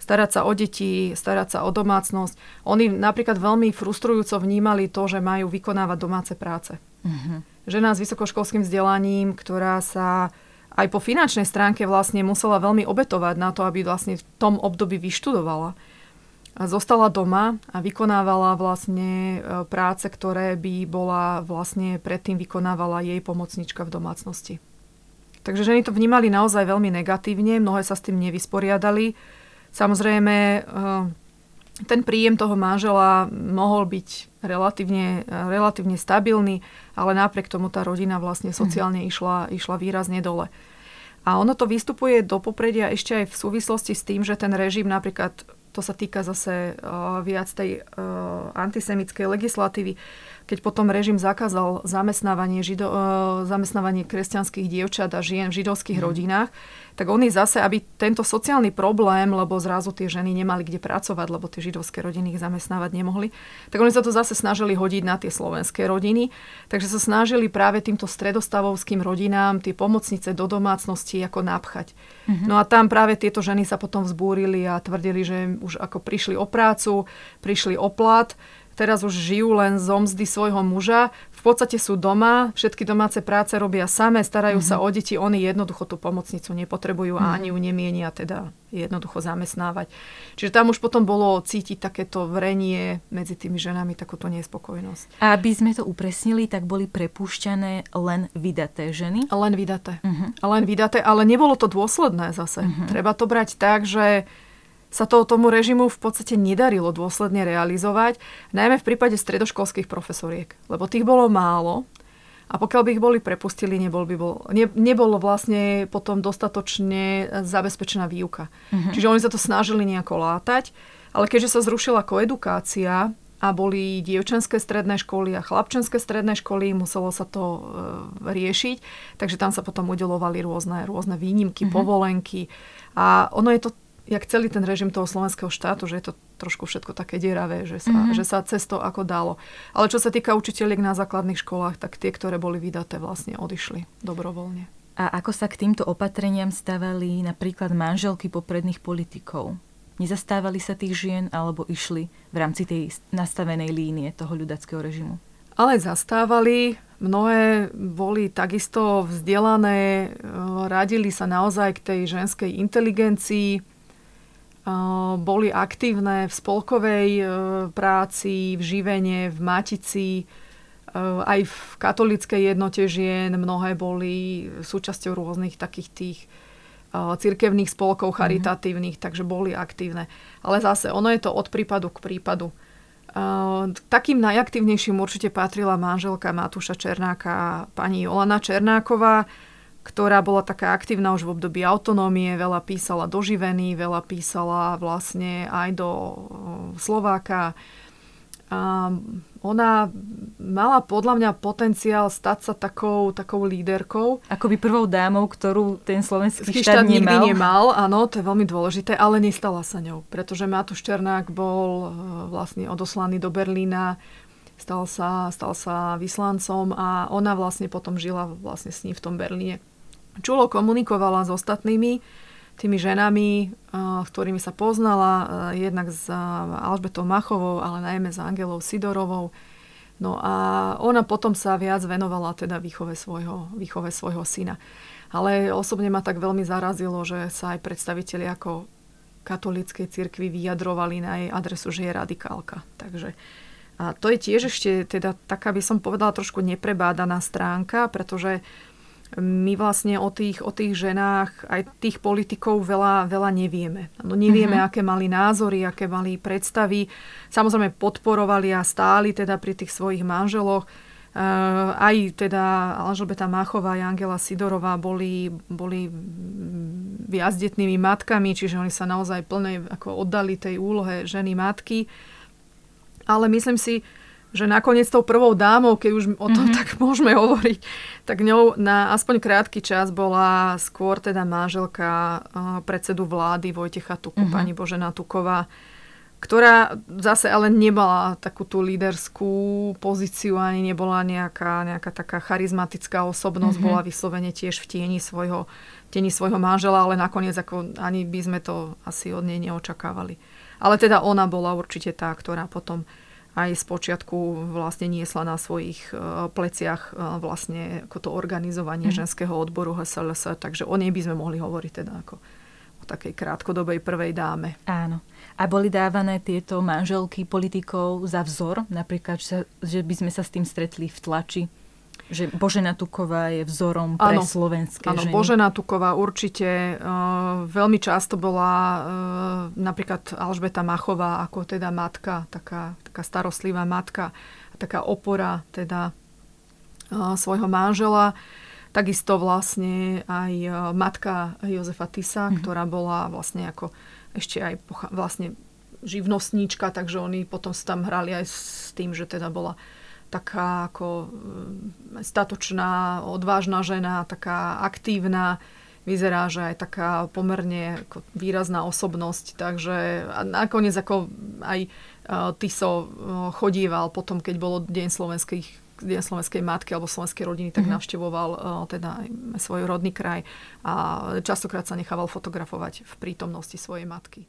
starať sa o deti, starať sa o domácnosť. Oni napríklad veľmi frustrujúco vnímali to, že majú vykonávať domáce práce. Uh-huh. Žena s vysokoškolským vzdelaním, ktorá sa aj po finančnej stránke vlastne musela veľmi obetovať na to, aby vlastne v tom období vyštudovala. A zostala doma a vykonávala vlastne e, práce, ktoré by bola vlastne predtým vykonávala jej pomocnička v domácnosti. Takže ženy to vnímali naozaj veľmi negatívne, mnohé sa s tým nevysporiadali Samozrejme, eh, ten príjem toho manžela mohol byť relatívne, relatívne stabilný, ale napriek tomu tá rodina vlastne sociálne išla, išla výrazne dole. A ono to vystupuje do popredia ešte aj v súvislosti s tým, že ten režim napríklad, to sa týka zase uh, viac tej antisemickej legislatívy, keď potom režim zakázal zamestnávanie, žido, zamestnávanie kresťanských dievčat a žien v židovských mm. rodinách, tak oni zase, aby tento sociálny problém, lebo zrazu tie ženy nemali kde pracovať, lebo tie židovské rodiny ich zamestnávať nemohli, tak oni sa to zase snažili hodiť na tie slovenské rodiny. Takže sa snažili práve týmto stredostavovským rodinám tie pomocnice do domácnosti ako napchať. Mm-hmm. No a tam práve tieto ženy sa potom vzbúrili a tvrdili, že už ako prišli o prácu, prišli o plat, teraz už žijú len zo mzdy svojho muža, v podstate sú doma, všetky domáce práce robia samé, starajú mm-hmm. sa o deti, oni jednoducho tú pomocnicu nepotrebujú mm-hmm. a ani ju nemienia teda jednoducho zamestnávať. Čiže tam už potom bolo cítiť takéto vrenie medzi tými ženami, takúto nespokojnosť. A aby sme to upresnili, tak boli prepúšťané len vydaté ženy? Len vydaté. Mm-hmm. Len vydaté, ale nebolo to dôsledné zase. Mm-hmm. Treba to brať tak, že sa to tomu režimu v podstate nedarilo dôsledne realizovať, najmä v prípade stredoškolských profesoriek, lebo tých bolo málo a pokiaľ by ich boli prepustili, nebol by bol, ne, nebolo vlastne potom dostatočne zabezpečená výuka. Uh-huh. Čiže oni sa to snažili nejako látať, ale keďže sa zrušila koedukácia a boli dievčenské stredné školy a chlapčenské stredné školy, muselo sa to e, riešiť, takže tam sa potom udelovali rôzne, rôzne výnimky, uh-huh. povolenky a ono je to jak celý ten režim toho slovenského štátu, že je to trošku všetko také deravé, že sa, mm-hmm. že sa cesto ako dalo. Ale čo sa týka učiteľiek na základných školách, tak tie, ktoré boli vydaté, vlastne odišli dobrovoľne. A ako sa k týmto opatreniam stavali napríklad manželky popredných politikov? Nezastávali sa tých žien alebo išli v rámci tej nastavenej línie toho ľudackého režimu? Ale zastávali, mnohé boli takisto vzdelané, radili sa naozaj k tej ženskej inteligencii, boli aktívne v spolkovej práci, v živene, v Matici, aj v katolickej jednote žien. Mnohé boli súčasťou rôznych takých tých cirkevných spolkov mhm. charitatívnych, mm-hmm. takže boli aktívne. Ale zase, ono je to od prípadu k prípadu. Takým najaktívnejším určite patrila manželka Matúša Černáka, pani Olana Černáková, ktorá bola taká aktívna už v období autonómie, veľa písala do Živeny, veľa písala vlastne aj do Slováka. A ona mala podľa mňa potenciál stať sa takou, takou líderkou. by prvou dámou, ktorú ten slovenský štát, štát nemal. nikdy nemal, áno, to je veľmi dôležité, ale nestala sa ňou, pretože Matúš Černák bol e, vlastne odoslaný do Berlína, stal sa, stal sa vyslancom a ona vlastne potom žila vlastne s ním v tom Berlíne čulo komunikovala s ostatnými tými ženami, s ktorými sa poznala, jednak s Alžbetou Machovou, ale najmä s Angelou Sidorovou. No a ona potom sa viac venovala teda výchove svojho, výchove svojho syna. Ale osobne ma tak veľmi zarazilo, že sa aj predstaviteľi ako katolíckej cirkvi vyjadrovali na jej adresu, že je radikálka. Takže a to je tiež ešte teda taká, by som povedala, trošku neprebádaná stránka, pretože my vlastne o tých, o tých ženách, aj tých politikov veľa, veľa nevieme. No, nevieme, mm-hmm. aké mali názory, aké mali predstavy. Samozrejme podporovali a stáli teda pri tých svojich manželoch. Uh, aj teda Alžbeta Machová a Angela Sidorová boli, boli viazdetnými matkami, čiže oni sa naozaj plne ako oddali tej úlohe ženy matky. Ale myslím si, že nakoniec tou prvou dámou, keď už o tom mm-hmm. tak môžeme hovoriť, tak ňou na aspoň krátky čas bola skôr teda manželka predsedu vlády Vojtecha Tuku, mm-hmm. pani Božena Tuková, ktorá zase ale nemala takú tú líderskú pozíciu, ani nebola nejaká, nejaká taká charizmatická osobnosť, mm-hmm. bola vyslovene tiež v tieni svojho, tieni svojho manžela, ale nakoniec ako ani by sme to asi od nej neočakávali. Ale teda ona bola určite tá, ktorá potom aj z počiatku vlastne niesla na svojich e, pleciach e, vlastne ako to organizovanie mm. ženského odboru HSLS, takže o nej by sme mohli hovoriť teda ako o takej krátkodobej prvej dáme. Áno. A boli dávané tieto manželky politikov za vzor? Napríklad, že by sme sa s tým stretli v tlači? Že Božena Tuková je vzorom pre ano, slovenské ano, ženy. Božena Tuková určite. Uh, veľmi často bola uh, napríklad Alžbeta Machová ako teda matka, taká, taká starostlivá matka, taká opora teda uh, svojho manžela. Takisto vlastne aj uh, matka Jozefa Tisa, mm-hmm. ktorá bola vlastne ako ešte aj vlastne živnostníčka, takže oni potom sa tam hrali aj s tým, že teda bola taká ako mm, statočná, odvážna žena, taká aktívna, vyzerá, že aj taká pomerne ako výrazná osobnosť, takže nakoniec ako aj uh, Tiso uh, chodíval potom, keď bolo Deň slovenských Deň slovenskej matky alebo slovenskej rodiny, tak mm-hmm. navštevoval uh, teda svoj rodný kraj a častokrát sa nechával fotografovať v prítomnosti svojej matky.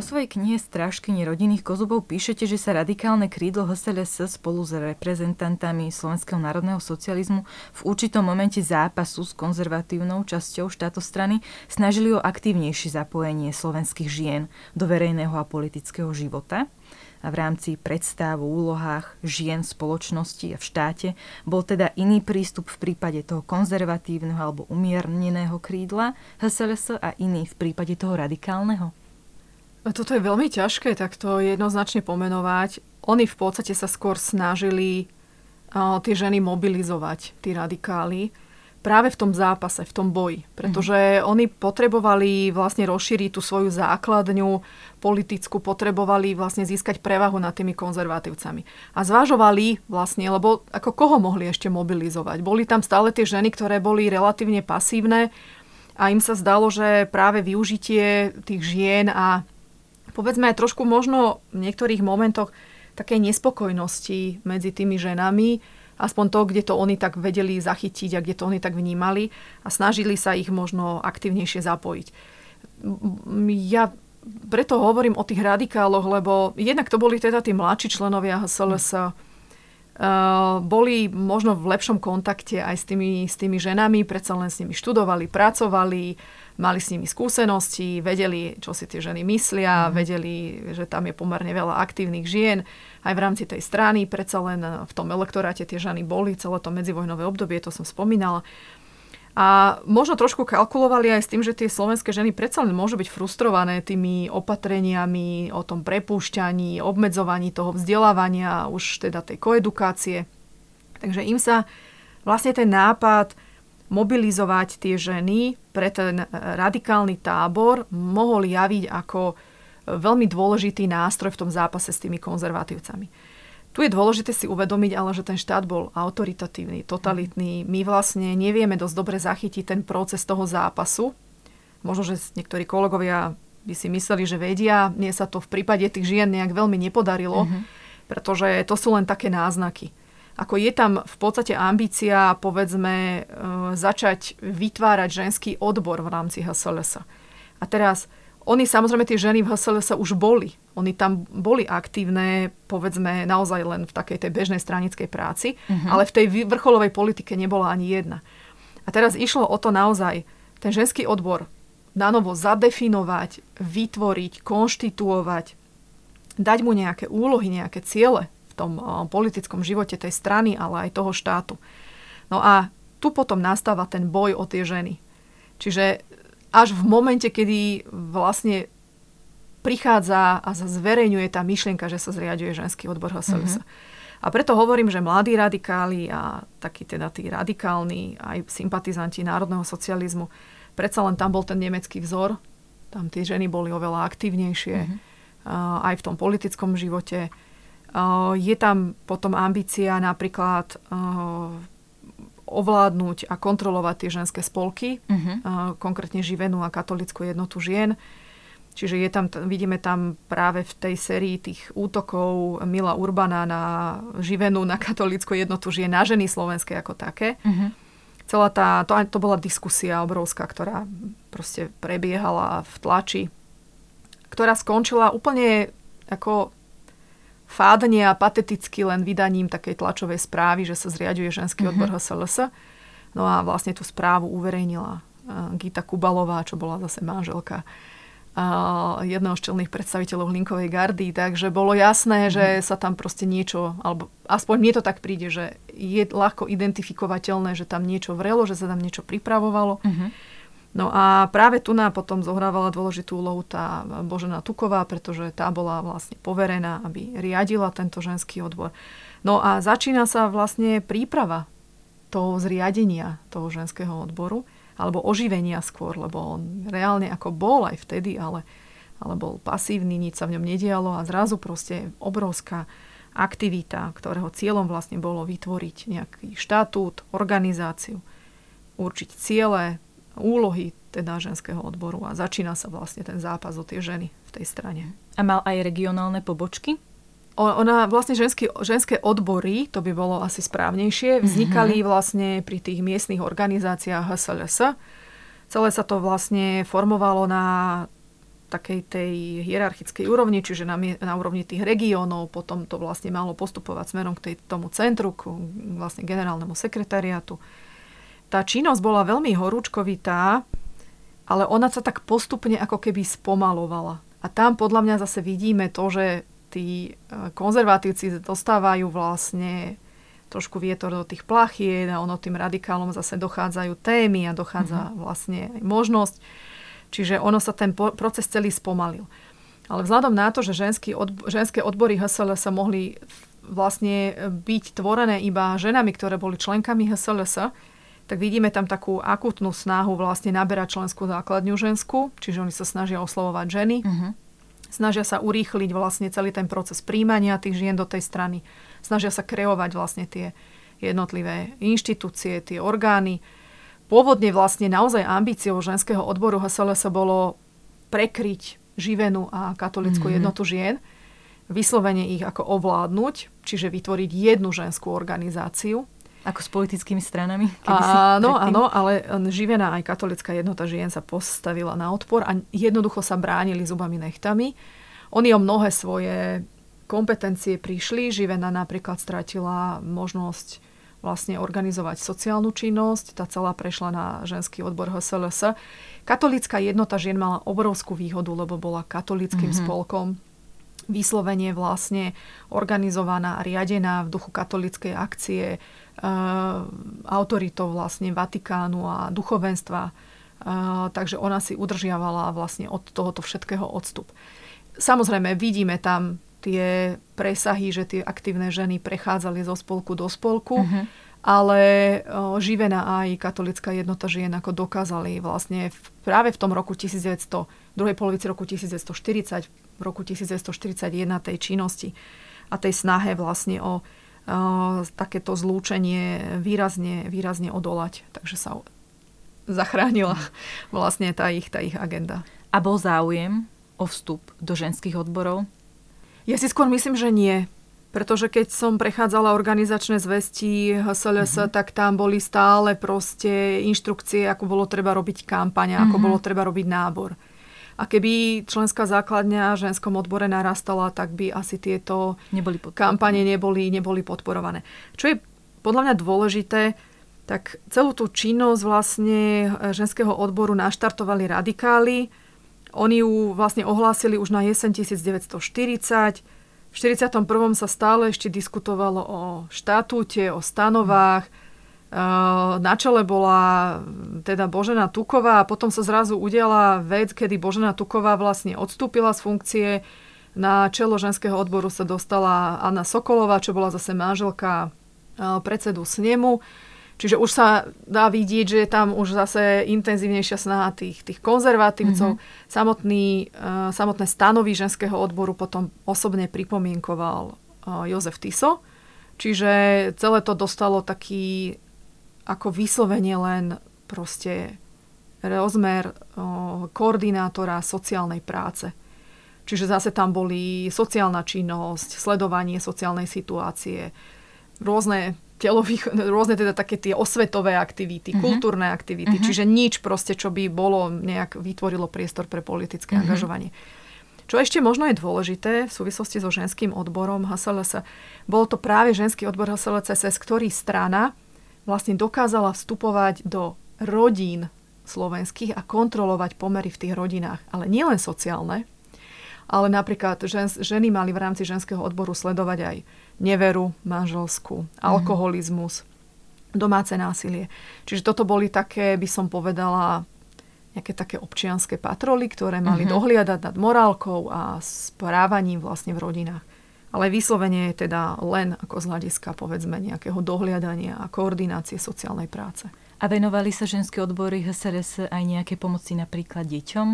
Vo svojej knihe Strážkyni rodinných kozubov píšete, že sa radikálne krídlo HSLS spolu s reprezentantami Slovenského národného socializmu v určitom momente zápasu s konzervatívnou časťou štátostrany snažili o aktívnejšie zapojenie slovenských žien do verejného a politického života v rámci predstav o úlohách žien v spoločnosti a v štáte bol teda iný prístup v prípade toho konzervatívneho alebo umierneného krídla HSLS a iný v prípade toho radikálneho? Toto je veľmi ťažké takto jednoznačne pomenovať. Oni v podstate sa skôr snažili tie ženy mobilizovať, tí radikáli, práve v tom zápase, v tom boji. Pretože mm. oni potrebovali vlastne rozšíriť tú svoju základňu politickú, potrebovali vlastne získať prevahu nad tými konzervatívcami. A zvažovali vlastne, lebo ako koho mohli ešte mobilizovať? Boli tam stále tie ženy, ktoré boli relatívne pasívne a im sa zdalo, že práve využitie tých žien a povedzme aj trošku možno v niektorých momentoch takej nespokojnosti medzi tými ženami, aspoň to, kde to oni tak vedeli zachytiť a kde to oni tak vnímali a snažili sa ich možno aktívnejšie zapojiť. Ja preto hovorím o tých radikáloch, lebo jednak to boli teda tí mladší členovia HSLS, Uh, boli možno v lepšom kontakte aj s tými, s tými ženami, predsa len s nimi študovali, pracovali, mali s nimi skúsenosti, vedeli, čo si tie ženy myslia, mm. vedeli, že tam je pomerne veľa aktívnych žien. Aj v rámci tej strany, predsa len v tom elektoráte tie ženy boli, celé to medzivojnové obdobie, to som spomínala. A možno trošku kalkulovali aj s tým, že tie slovenské ženy predsa len môžu byť frustrované tými opatreniami o tom prepúšťaní, obmedzovaní toho vzdelávania, už teda tej koedukácie. Takže im sa vlastne ten nápad mobilizovať tie ženy pre ten radikálny tábor mohol javiť ako veľmi dôležitý nástroj v tom zápase s tými konzervatívcami. Tu je dôležité si uvedomiť ale, že ten štát bol autoritatívny, totalitný. My vlastne nevieme dosť dobre zachytiť ten proces toho zápasu. Možno, že niektorí kolegovia by si mysleli, že vedia. Mne sa to v prípade tých žien nejak veľmi nepodarilo, mm-hmm. pretože to sú len také náznaky ako je tam v podstate ambícia, povedzme, e, začať vytvárať ženský odbor v rámci HSLS. A teraz, oni samozrejme, tie ženy v HSLS už boli. Oni tam boli aktívne, povedzme, naozaj len v takej tej bežnej stranickej práci, uh-huh. ale v tej vrcholovej politike nebola ani jedna. A teraz išlo o to naozaj, ten ženský odbor na novo zadefinovať, vytvoriť, konštituovať, dať mu nejaké úlohy, nejaké ciele, tom politickom živote tej strany, ale aj toho štátu. No a tu potom nastáva ten boj o tie ženy. Čiže až v momente, kedy vlastne prichádza a zverejňuje tá myšlienka, že sa zriaduje ženský odbor HSLS. Mm-hmm. A preto hovorím, že mladí radikáli a takí teda tí radikálni, aj sympatizanti národného socializmu, predsa len tam bol ten nemecký vzor, tam tie ženy boli oveľa aktívnejšie, mm-hmm. aj v tom politickom živote. Je tam potom ambícia napríklad ovládnuť a kontrolovať tie ženské spolky, uh-huh. konkrétne Živenú a katolickú jednotu žien. Čiže je tam, vidíme tam práve v tej sérii tých útokov Mila Urbana na Živenú, na katolickú jednotu žien, na ženy slovenské ako také. Uh-huh. Celá tá, to, to bola diskusia obrovská, ktorá proste prebiehala v tlači, ktorá skončila úplne ako fádne a pateticky len vydaním takej tlačovej správy, že sa zriaduje ženský mm-hmm. odbor HSLS. No a vlastne tú správu uverejnila uh, Gita Kubalová, čo bola zase manželka uh, jedného z čelných predstaviteľov Linkovej gardy, takže bolo jasné, mm-hmm. že sa tam proste niečo, alebo aspoň mne to tak príde, že je ľahko identifikovateľné, že tam niečo vrelo, že sa tam niečo pripravovalo. Mm-hmm. No a práve tu nám potom zohrávala dôležitú úlohu tá Božena Tuková, pretože tá bola vlastne poverená, aby riadila tento ženský odbor. No a začína sa vlastne príprava toho zriadenia toho ženského odboru, alebo oživenia skôr, lebo on reálne ako bol aj vtedy, ale, ale bol pasívny, nič sa v ňom nedialo a zrazu proste obrovská aktivita, ktorého cieľom vlastne bolo vytvoriť nejaký štatút, organizáciu, určiť ciele, úlohy teda ženského odboru a začína sa vlastne ten zápas o tie ženy v tej strane. A mal aj regionálne pobočky? Ona vlastne ženský, ženské odbory, to by bolo asi správnejšie, mhm. vznikali vlastne pri tých miestnych organizáciách HSLS. Celé sa to vlastne formovalo na takej tej hierarchickej úrovni, čiže na, na úrovni tých regiónov, potom to vlastne malo postupovať smerom k tej, tomu centru, k vlastne generálnemu sekretariátu. Tá činnosť bola veľmi horúčkovitá, ale ona sa tak postupne ako keby spomalovala. A tam podľa mňa zase vidíme to, že tí e, konzervatívci dostávajú vlastne trošku vietor do tých plachien a ono tým radikálom zase dochádzajú témy a dochádza mm-hmm. vlastne aj možnosť. Čiže ono sa ten proces celý spomalil. Ale vzhľadom na to, že ženský odb- ženské odbory HSLS sa mohli vlastne byť tvorené iba ženami, ktoré boli členkami HSLS, tak vidíme tam takú akutnú snahu vlastne naberať členskú základňu ženskú, čiže oni sa snažia oslovovať ženy. Uh-huh. Snažia sa urýchliť vlastne celý ten proces príjmania tých žien do tej strany. Snažia sa kreovať vlastne tie jednotlivé inštitúcie, tie orgány. Pôvodne vlastne naozaj ambíciou ženského odboru HSLS bolo prekryť živenú a katolickú mm-hmm. jednotu žien, vyslovene ich ako ovládnuť, čiže vytvoriť jednu ženskú organizáciu, ako s politickými stranami? Áno, áno, ale živená aj katolická jednota žien sa postavila na odpor a jednoducho sa bránili zubami nechtami. Oni o mnohé svoje kompetencie prišli. Živená napríklad stratila možnosť vlastne organizovať sociálnu činnosť. Tá celá prešla na ženský odbor HSLS. Katolická jednota žien mala obrovskú výhodu, lebo bola katolickým mm-hmm. spolkom vyslovene vlastne organizovaná a riadená v duchu katolickej akcie autoritou vlastne Vatikánu a duchovenstva. Uh, takže ona si udržiavala vlastne od tohoto všetkého odstup. Samozrejme, vidíme tam tie presahy, že tie aktívne ženy prechádzali zo spolku do spolku, uh-huh. ale uh, živená aj katolická jednota žien ako dokázali vlastne v, práve v tom roku 1900, druhej polovici roku 1940, v roku 1941 tej činnosti a tej snahe vlastne o takéto zlúčenie výrazne, výrazne odolať. Takže sa zachránila [LAUGHS] vlastne tá ich, tá ich agenda. A bol záujem o vstup do ženských odborov? Ja si skôr myslím, že nie. Pretože keď som prechádzala organizačné zvesti HSLS, mm-hmm. tak tam boli stále proste inštrukcie, ako bolo treba robiť kampaň, ako mm-hmm. bolo treba robiť nábor. A keby členská základňa v ženskom odbore narastala, tak by asi tieto neboli kampane neboli, neboli podporované. Čo je podľa mňa dôležité, tak celú tú činnosť vlastne e, ženského odboru naštartovali radikáli. Oni ju vlastne ohlásili už na jeseň 1940. V 41. sa stále ešte diskutovalo o štatúte, o stanovách. Mm na čele bola teda Božena Tuková a potom sa zrazu udiala vec, kedy Božena Tuková vlastne odstúpila z funkcie. Na čelo ženského odboru sa dostala Anna Sokolová, čo bola zase manželka predsedu snemu. Čiže už sa dá vidieť, že je tam už zase intenzívnejšia snaha tých, tých konzervatívcov. Mm-hmm. Samotný, uh, samotné stanovy ženského odboru potom osobne pripomienkoval uh, Jozef Tiso. Čiže celé to dostalo taký ako vyslovene len proste rozmer koordinátora sociálnej práce. Čiže zase tam boli sociálna činnosť, sledovanie sociálnej situácie, rôzne telových, rôzne teda také tie osvetové aktivity, uh-huh. kultúrne aktivity, uh-huh. čiže nič proste, čo by bolo nejak vytvorilo priestor pre politické uh-huh. angažovanie. Čo ešte možno je dôležité v súvislosti so ženským odborom HSLS, bol to práve ženský odbor HSLCS, ktorý strana vlastne dokázala vstupovať do rodín slovenských a kontrolovať pomery v tých rodinách. Ale nielen sociálne, ale napríklad žen, ženy mali v rámci ženského odboru sledovať aj neveru manželskú, mhm. alkoholizmus, domáce násilie. Čiže toto boli také, by som povedala, nejaké také občianské patroly, ktoré mali uh-huh. dohliadať nad morálkou a správaním vlastne v rodinách. Ale vyslovene je teda len ako z hľadiska povedzme nejakého dohliadania a koordinácie sociálnej práce. A venovali sa ženské odbory HSRS aj nejaké pomoci napríklad deťom?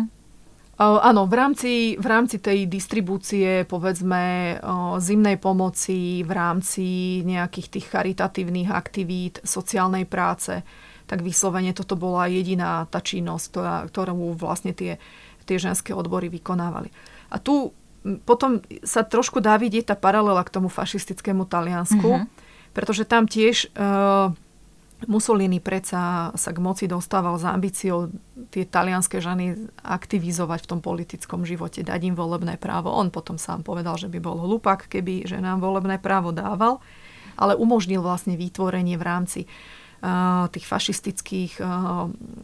Áno, v rámci, v rámci tej distribúcie, povedzme, zimnej pomoci, v rámci nejakých tých charitatívnych aktivít, sociálnej práce, tak vyslovene toto bola jediná tá činnosť, ktorá, ktorú vlastne tie, tie ženské odbory vykonávali. A tu potom sa trošku dá vidieť tá paralela k tomu fašistickému Taliansku, mm-hmm. pretože tam tiež uh, Mussolini predsa sa k moci dostával s ambíciou tie talianské ženy aktivizovať v tom politickom živote, dať im volebné právo. On potom sám povedal, že by bol hlupak, keby ženám volebné právo dával, ale umožnil vlastne vytvorenie v rámci uh, tých fašistických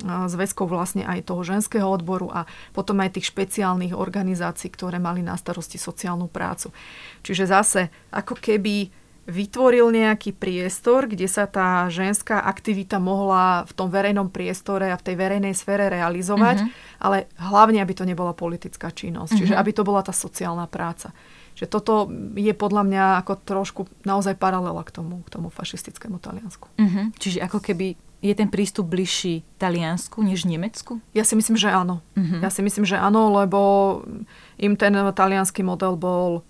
zväzkov vlastne aj toho ženského odboru a potom aj tých špeciálnych organizácií, ktoré mali na starosti sociálnu prácu. Čiže zase ako keby vytvoril nejaký priestor, kde sa tá ženská aktivita mohla v tom verejnom priestore a v tej verejnej sfére realizovať, uh-huh. ale hlavne, aby to nebola politická činnosť. Uh-huh. Čiže aby to bola tá sociálna práca. Že toto je podľa mňa ako trošku naozaj paralela k tomu, k tomu fašistickému Taliansku. Uh-huh. Čiže ako keby je ten prístup bližší Taliansku než Nemecku? Ja si myslím, že áno. Uh-huh. Ja si myslím, že áno, lebo im ten talianský model bol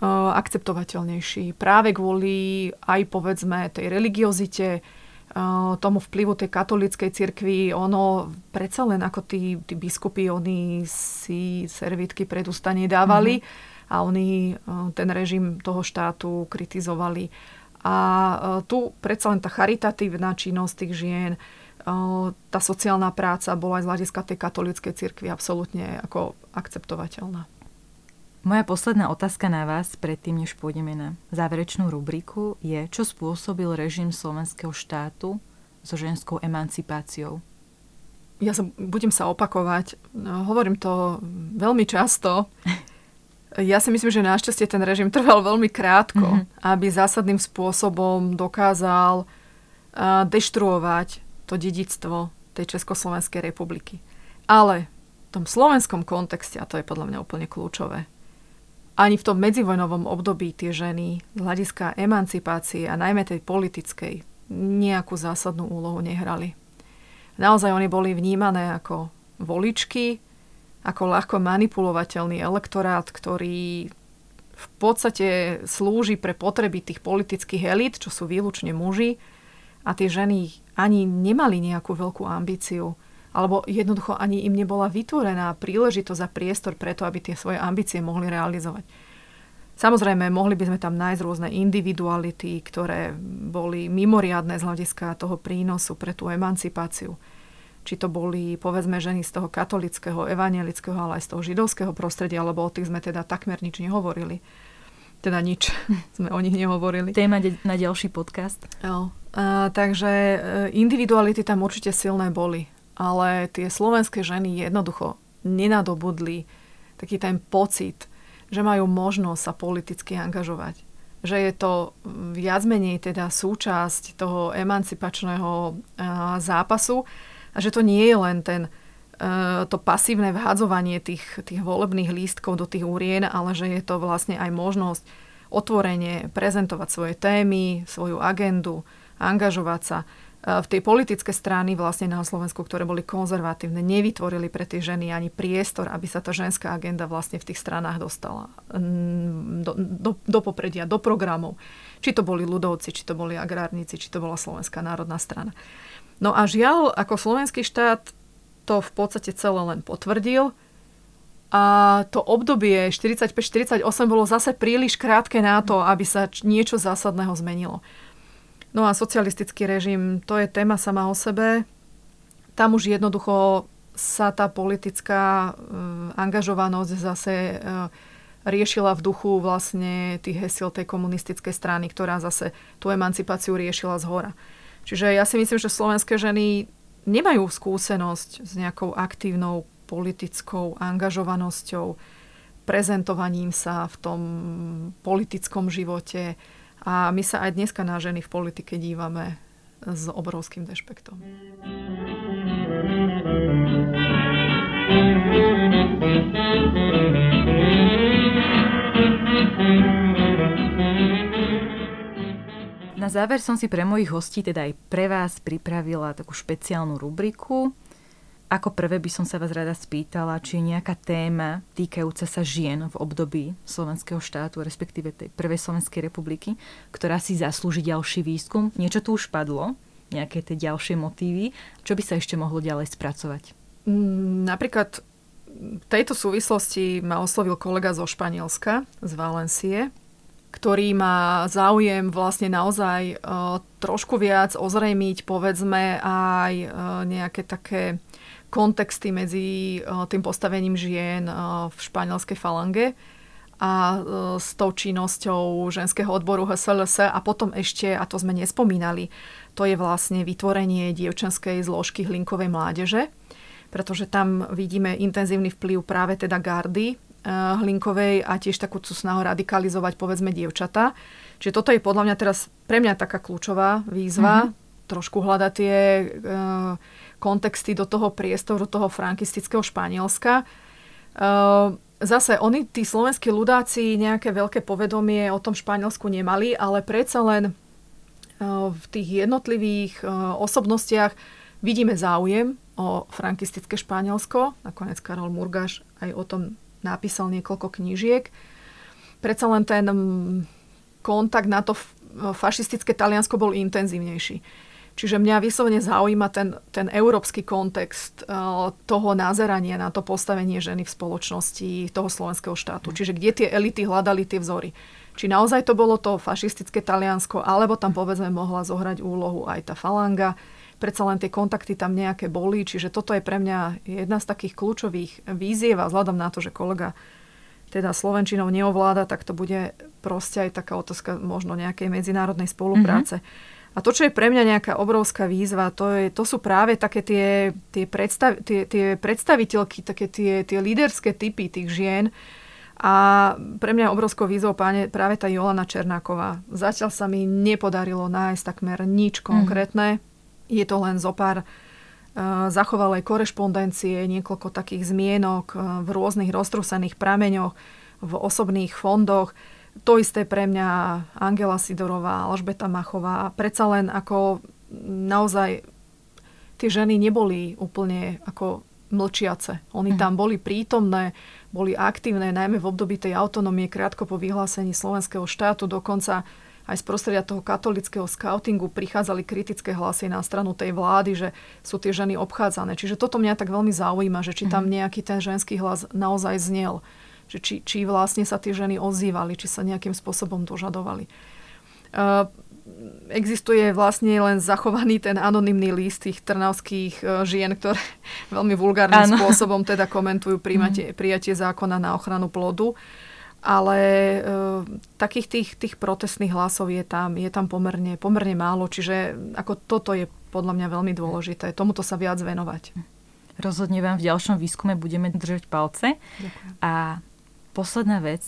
Eh, akceptovateľnejší. Práve kvôli aj povedzme tej religiozite, eh, tomu vplyvu tej katolíckej cirkvi, ono predsa len ako tí, tí biskupy, oni si servitky pred ústa nedávali mm-hmm. A oni eh, ten režim toho štátu kritizovali. A tu predsa len tá charitatívna činnosť tých žien, tá sociálna práca bola aj z hľadiska tej katolíckej cirkvi absolútne ako akceptovateľná. Moja posledná otázka na vás, predtým než pôjdeme na záverečnú rubriku, je, čo spôsobil režim slovenského štátu so ženskou emancipáciou? Ja sa, budem sa opakovať, hovorím to veľmi často. Ja si myslím, že našťastie ten režim trval veľmi krátko, mm-hmm. aby zásadným spôsobom dokázal uh, deštruovať to dedictvo tej Československej republiky. Ale v tom slovenskom kontexte, a to je podľa mňa úplne kľúčové, ani v tom medzivojnovom období tie ženy z hľadiska emancipácie a najmä tej politickej nejakú zásadnú úlohu nehrali. Naozaj oni boli vnímané ako voličky, ako ľahko manipulovateľný elektorát, ktorý v podstate slúži pre potreby tých politických elít, čo sú výlučne muži, a tie ženy ani nemali nejakú veľkú ambíciu alebo jednoducho ani im nebola vytvorená príležitosť a priestor preto, aby tie svoje ambície mohli realizovať. Samozrejme, mohli by sme tam nájsť rôzne individuality, ktoré boli mimoriadne z hľadiska toho prínosu pre tú emancipáciu. Či to boli, povedzme, ženy z toho katolického, evangelického, ale aj z toho židovského prostredia, lebo o tých sme teda takmer nič nehovorili. Teda nič [LAUGHS] sme o nich nehovorili. Téma na ďalší podcast. Jo. A, takže e, individuality tam určite silné boli ale tie slovenské ženy jednoducho nenadobudli taký ten pocit, že majú možnosť sa politicky angažovať. Že je to viac menej teda súčasť toho emancipačného zápasu a že to nie je len ten, to pasívne vhádzovanie tých, tých volebných lístkov do tých urien, ale že je to vlastne aj možnosť otvorene prezentovať svoje témy, svoju agendu, angažovať sa v tej politické strany vlastne na Slovensku, ktoré boli konzervatívne, nevytvorili pre tie ženy ani priestor, aby sa tá ženská agenda vlastne v tých stranách dostala mm, do, do, do popredia, do programov. Či to boli ľudovci, či to boli agrárnici, či to bola Slovenská národná strana. No a žiaľ, ako slovenský štát to v podstate celé len potvrdil. A to obdobie 45-48 bolo zase príliš krátke na to, aby sa niečo zásadného zmenilo. No a socialistický režim, to je téma sama o sebe. Tam už jednoducho sa tá politická uh, angažovanosť zase uh, riešila v duchu vlastne tých hesiel tej komunistickej strany, ktorá zase tú emancipáciu riešila z hora. Čiže ja si myslím, že slovenské ženy nemajú skúsenosť s nejakou aktívnou politickou angažovanosťou, prezentovaním sa v tom politickom živote, a my sa aj dneska na ženy v politike dívame s obrovským dešpektom. Thank you. Na záver som si pre mojich hostí, teda aj pre vás, pripravila takú špeciálnu rubriku. Ako prvé by som sa vás rada spýtala, či je nejaká téma týkajúca sa žien v období slovenského štátu, respektíve tej prvej Slovenskej republiky, ktorá si zaslúži ďalší výskum. Niečo tu už padlo, nejaké tie ďalšie motívy. Čo by sa ešte mohlo ďalej spracovať? Mm, napríklad v tejto súvislosti ma oslovil kolega zo Španielska, z Valencie, ktorý má záujem vlastne naozaj uh, trošku viac ozrejmiť, povedzme, aj uh, nejaké také kontexty medzi uh, tým postavením žien v španielskej falange a s tou činnosťou ženského odboru HSLS a potom ešte, a to sme nespomínali, to je vlastne vytvorenie dievčenskej zložky hlinkovej mládeže, pretože tam vidíme intenzívny vplyv práve teda gardy Hlinkovej a tiež takú snahu radikalizovať povedzme dievčata. Čiže toto je podľa mňa teraz pre mňa taká kľúčová výzva, mm-hmm. trošku hľadať tie e, kontexty do toho priestoru, do toho frankistického Španielska. E, zase oni, tí slovenskí ľudáci, nejaké veľké povedomie o tom Španielsku nemali, ale predsa len e, v tých jednotlivých e, osobnostiach vidíme záujem o frankistické Španielsko. Nakoniec Karol Murgaš aj o tom napísal niekoľko knížiek. Predsa len ten mm, kontakt na to fašistické Taliansko bol intenzívnejší. Čiže mňa vyslovene zaujíma ten, ten európsky kontext uh, toho nazerania na to postavenie ženy v spoločnosti toho slovenského štátu. Čiže kde tie elity hľadali tie vzory. Či naozaj to bolo to fašistické Taliansko, alebo tam povedzme mohla zohrať úlohu aj tá falanga predsa len tie kontakty tam nejaké boli, čiže toto je pre mňa jedna z takých kľúčových víziev a vzhľadom na to, že kolega teda Slovenčinou neovláda, tak to bude proste aj taká otázka možno nejakej medzinárodnej spolupráce. Mm-hmm. A to, čo je pre mňa nejaká obrovská výzva, to, je, to sú práve také tie, tie, predstav, tie, tie predstaviteľky, také tie, tie líderské typy tých žien. A pre mňa obrovskou výzvou páne, práve tá Jolana Černáková. Zatiaľ sa mi nepodarilo nájsť takmer nič konkrétne. Mm. Je to len zo pár e, zachovalej korešpondencie, niekoľko takých zmienok e, v rôznych roztrusených prameňoch, v osobných fondoch. To isté pre mňa Angela Sidorová, Alžbeta Machová. Predsa len ako naozaj tie ženy neboli úplne ako mlčiace. Oni tam boli prítomné, boli aktívne, najmä v období tej autonómie krátko po vyhlásení slovenského štátu. Dokonca aj z prostredia toho katolického scoutingu prichádzali kritické hlasy na stranu tej vlády, že sú tie ženy obchádzané. Čiže toto mňa tak veľmi zaujíma, že či tam mhm. nejaký ten ženský hlas naozaj znel. Že či, či vlastne sa tie ženy ozývali, či sa nejakým spôsobom dožadovali. Uh, existuje vlastne len zachovaný ten anonymný list tých trnavských uh, žien, ktoré [LAUGHS] veľmi vulgárnym ano. spôsobom teda komentujú prijatie, mhm. prijatie zákona na ochranu plodu. Uh, ale e, takých tých, tých protestných hlasov je tam, je tam pomerne, pomerne málo, čiže ako toto je podľa mňa veľmi dôležité, tomuto sa viac venovať. Rozhodne vám v ďalšom výskume budeme držať palce. Ďakujem. A posledná vec,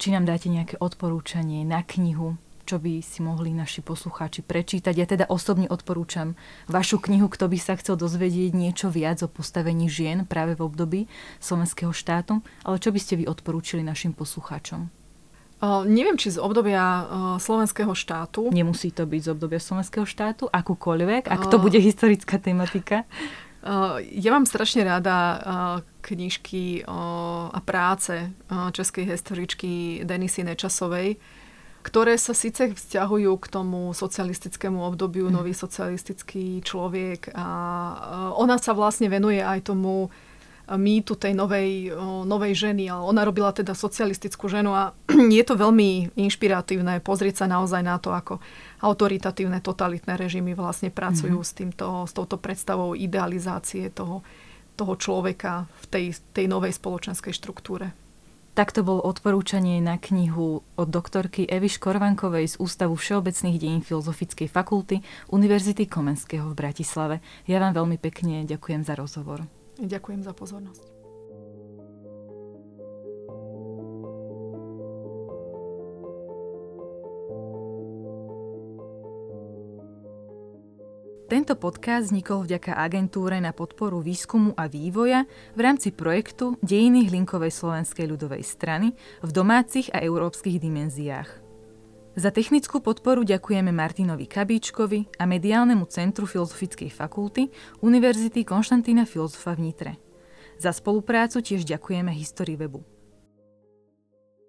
či nám dáte nejaké odporúčanie na knihu, čo by si mohli naši poslucháči prečítať. Ja teda osobne odporúčam vašu knihu, kto by sa chcel dozvedieť niečo viac o postavení žien práve v období slovenského štátu. Ale čo by ste vy odporúčili našim poslucháčom? Uh, neviem, či z obdobia uh, slovenského štátu. Nemusí to byť z obdobia slovenského štátu, akúkoľvek, ak to uh, bude historická tematika. Ja mám strašne rada knižky a práce českej historičky Denisy Nečasovej, ktoré sa síce vzťahujú k tomu socialistickému obdobiu, mm. nový socialistický človek a ona sa vlastne venuje aj tomu mýtu tej novej, novej ženy, ale ona robila teda socialistickú ženu a [CLEARS THROAT] je to veľmi inšpiratívne pozrieť sa naozaj na to, ako autoritatívne, totalitné režimy vlastne pracujú mm-hmm. s, týmto, s touto predstavou idealizácie toho, toho človeka v tej, tej novej spoločenskej štruktúre. Takto bolo odporúčanie na knihu od doktorky Evy Škorvankovej z Ústavu všeobecných dejín Filozofickej fakulty Univerzity Komenského v Bratislave. Ja vám veľmi pekne ďakujem za rozhovor. Ďakujem za pozornosť. Tento podcast vznikol vďaka agentúre na podporu výskumu a vývoja v rámci projektu Dejiny hlinkovej slovenskej ľudovej strany v domácich a európskych dimenziách. Za technickú podporu ďakujeme Martinovi Kabíčkovi a Mediálnemu centru Filozofickej fakulty Univerzity Konštantína Filozofa v Nitre. Za spoluprácu tiež ďakujeme History webu.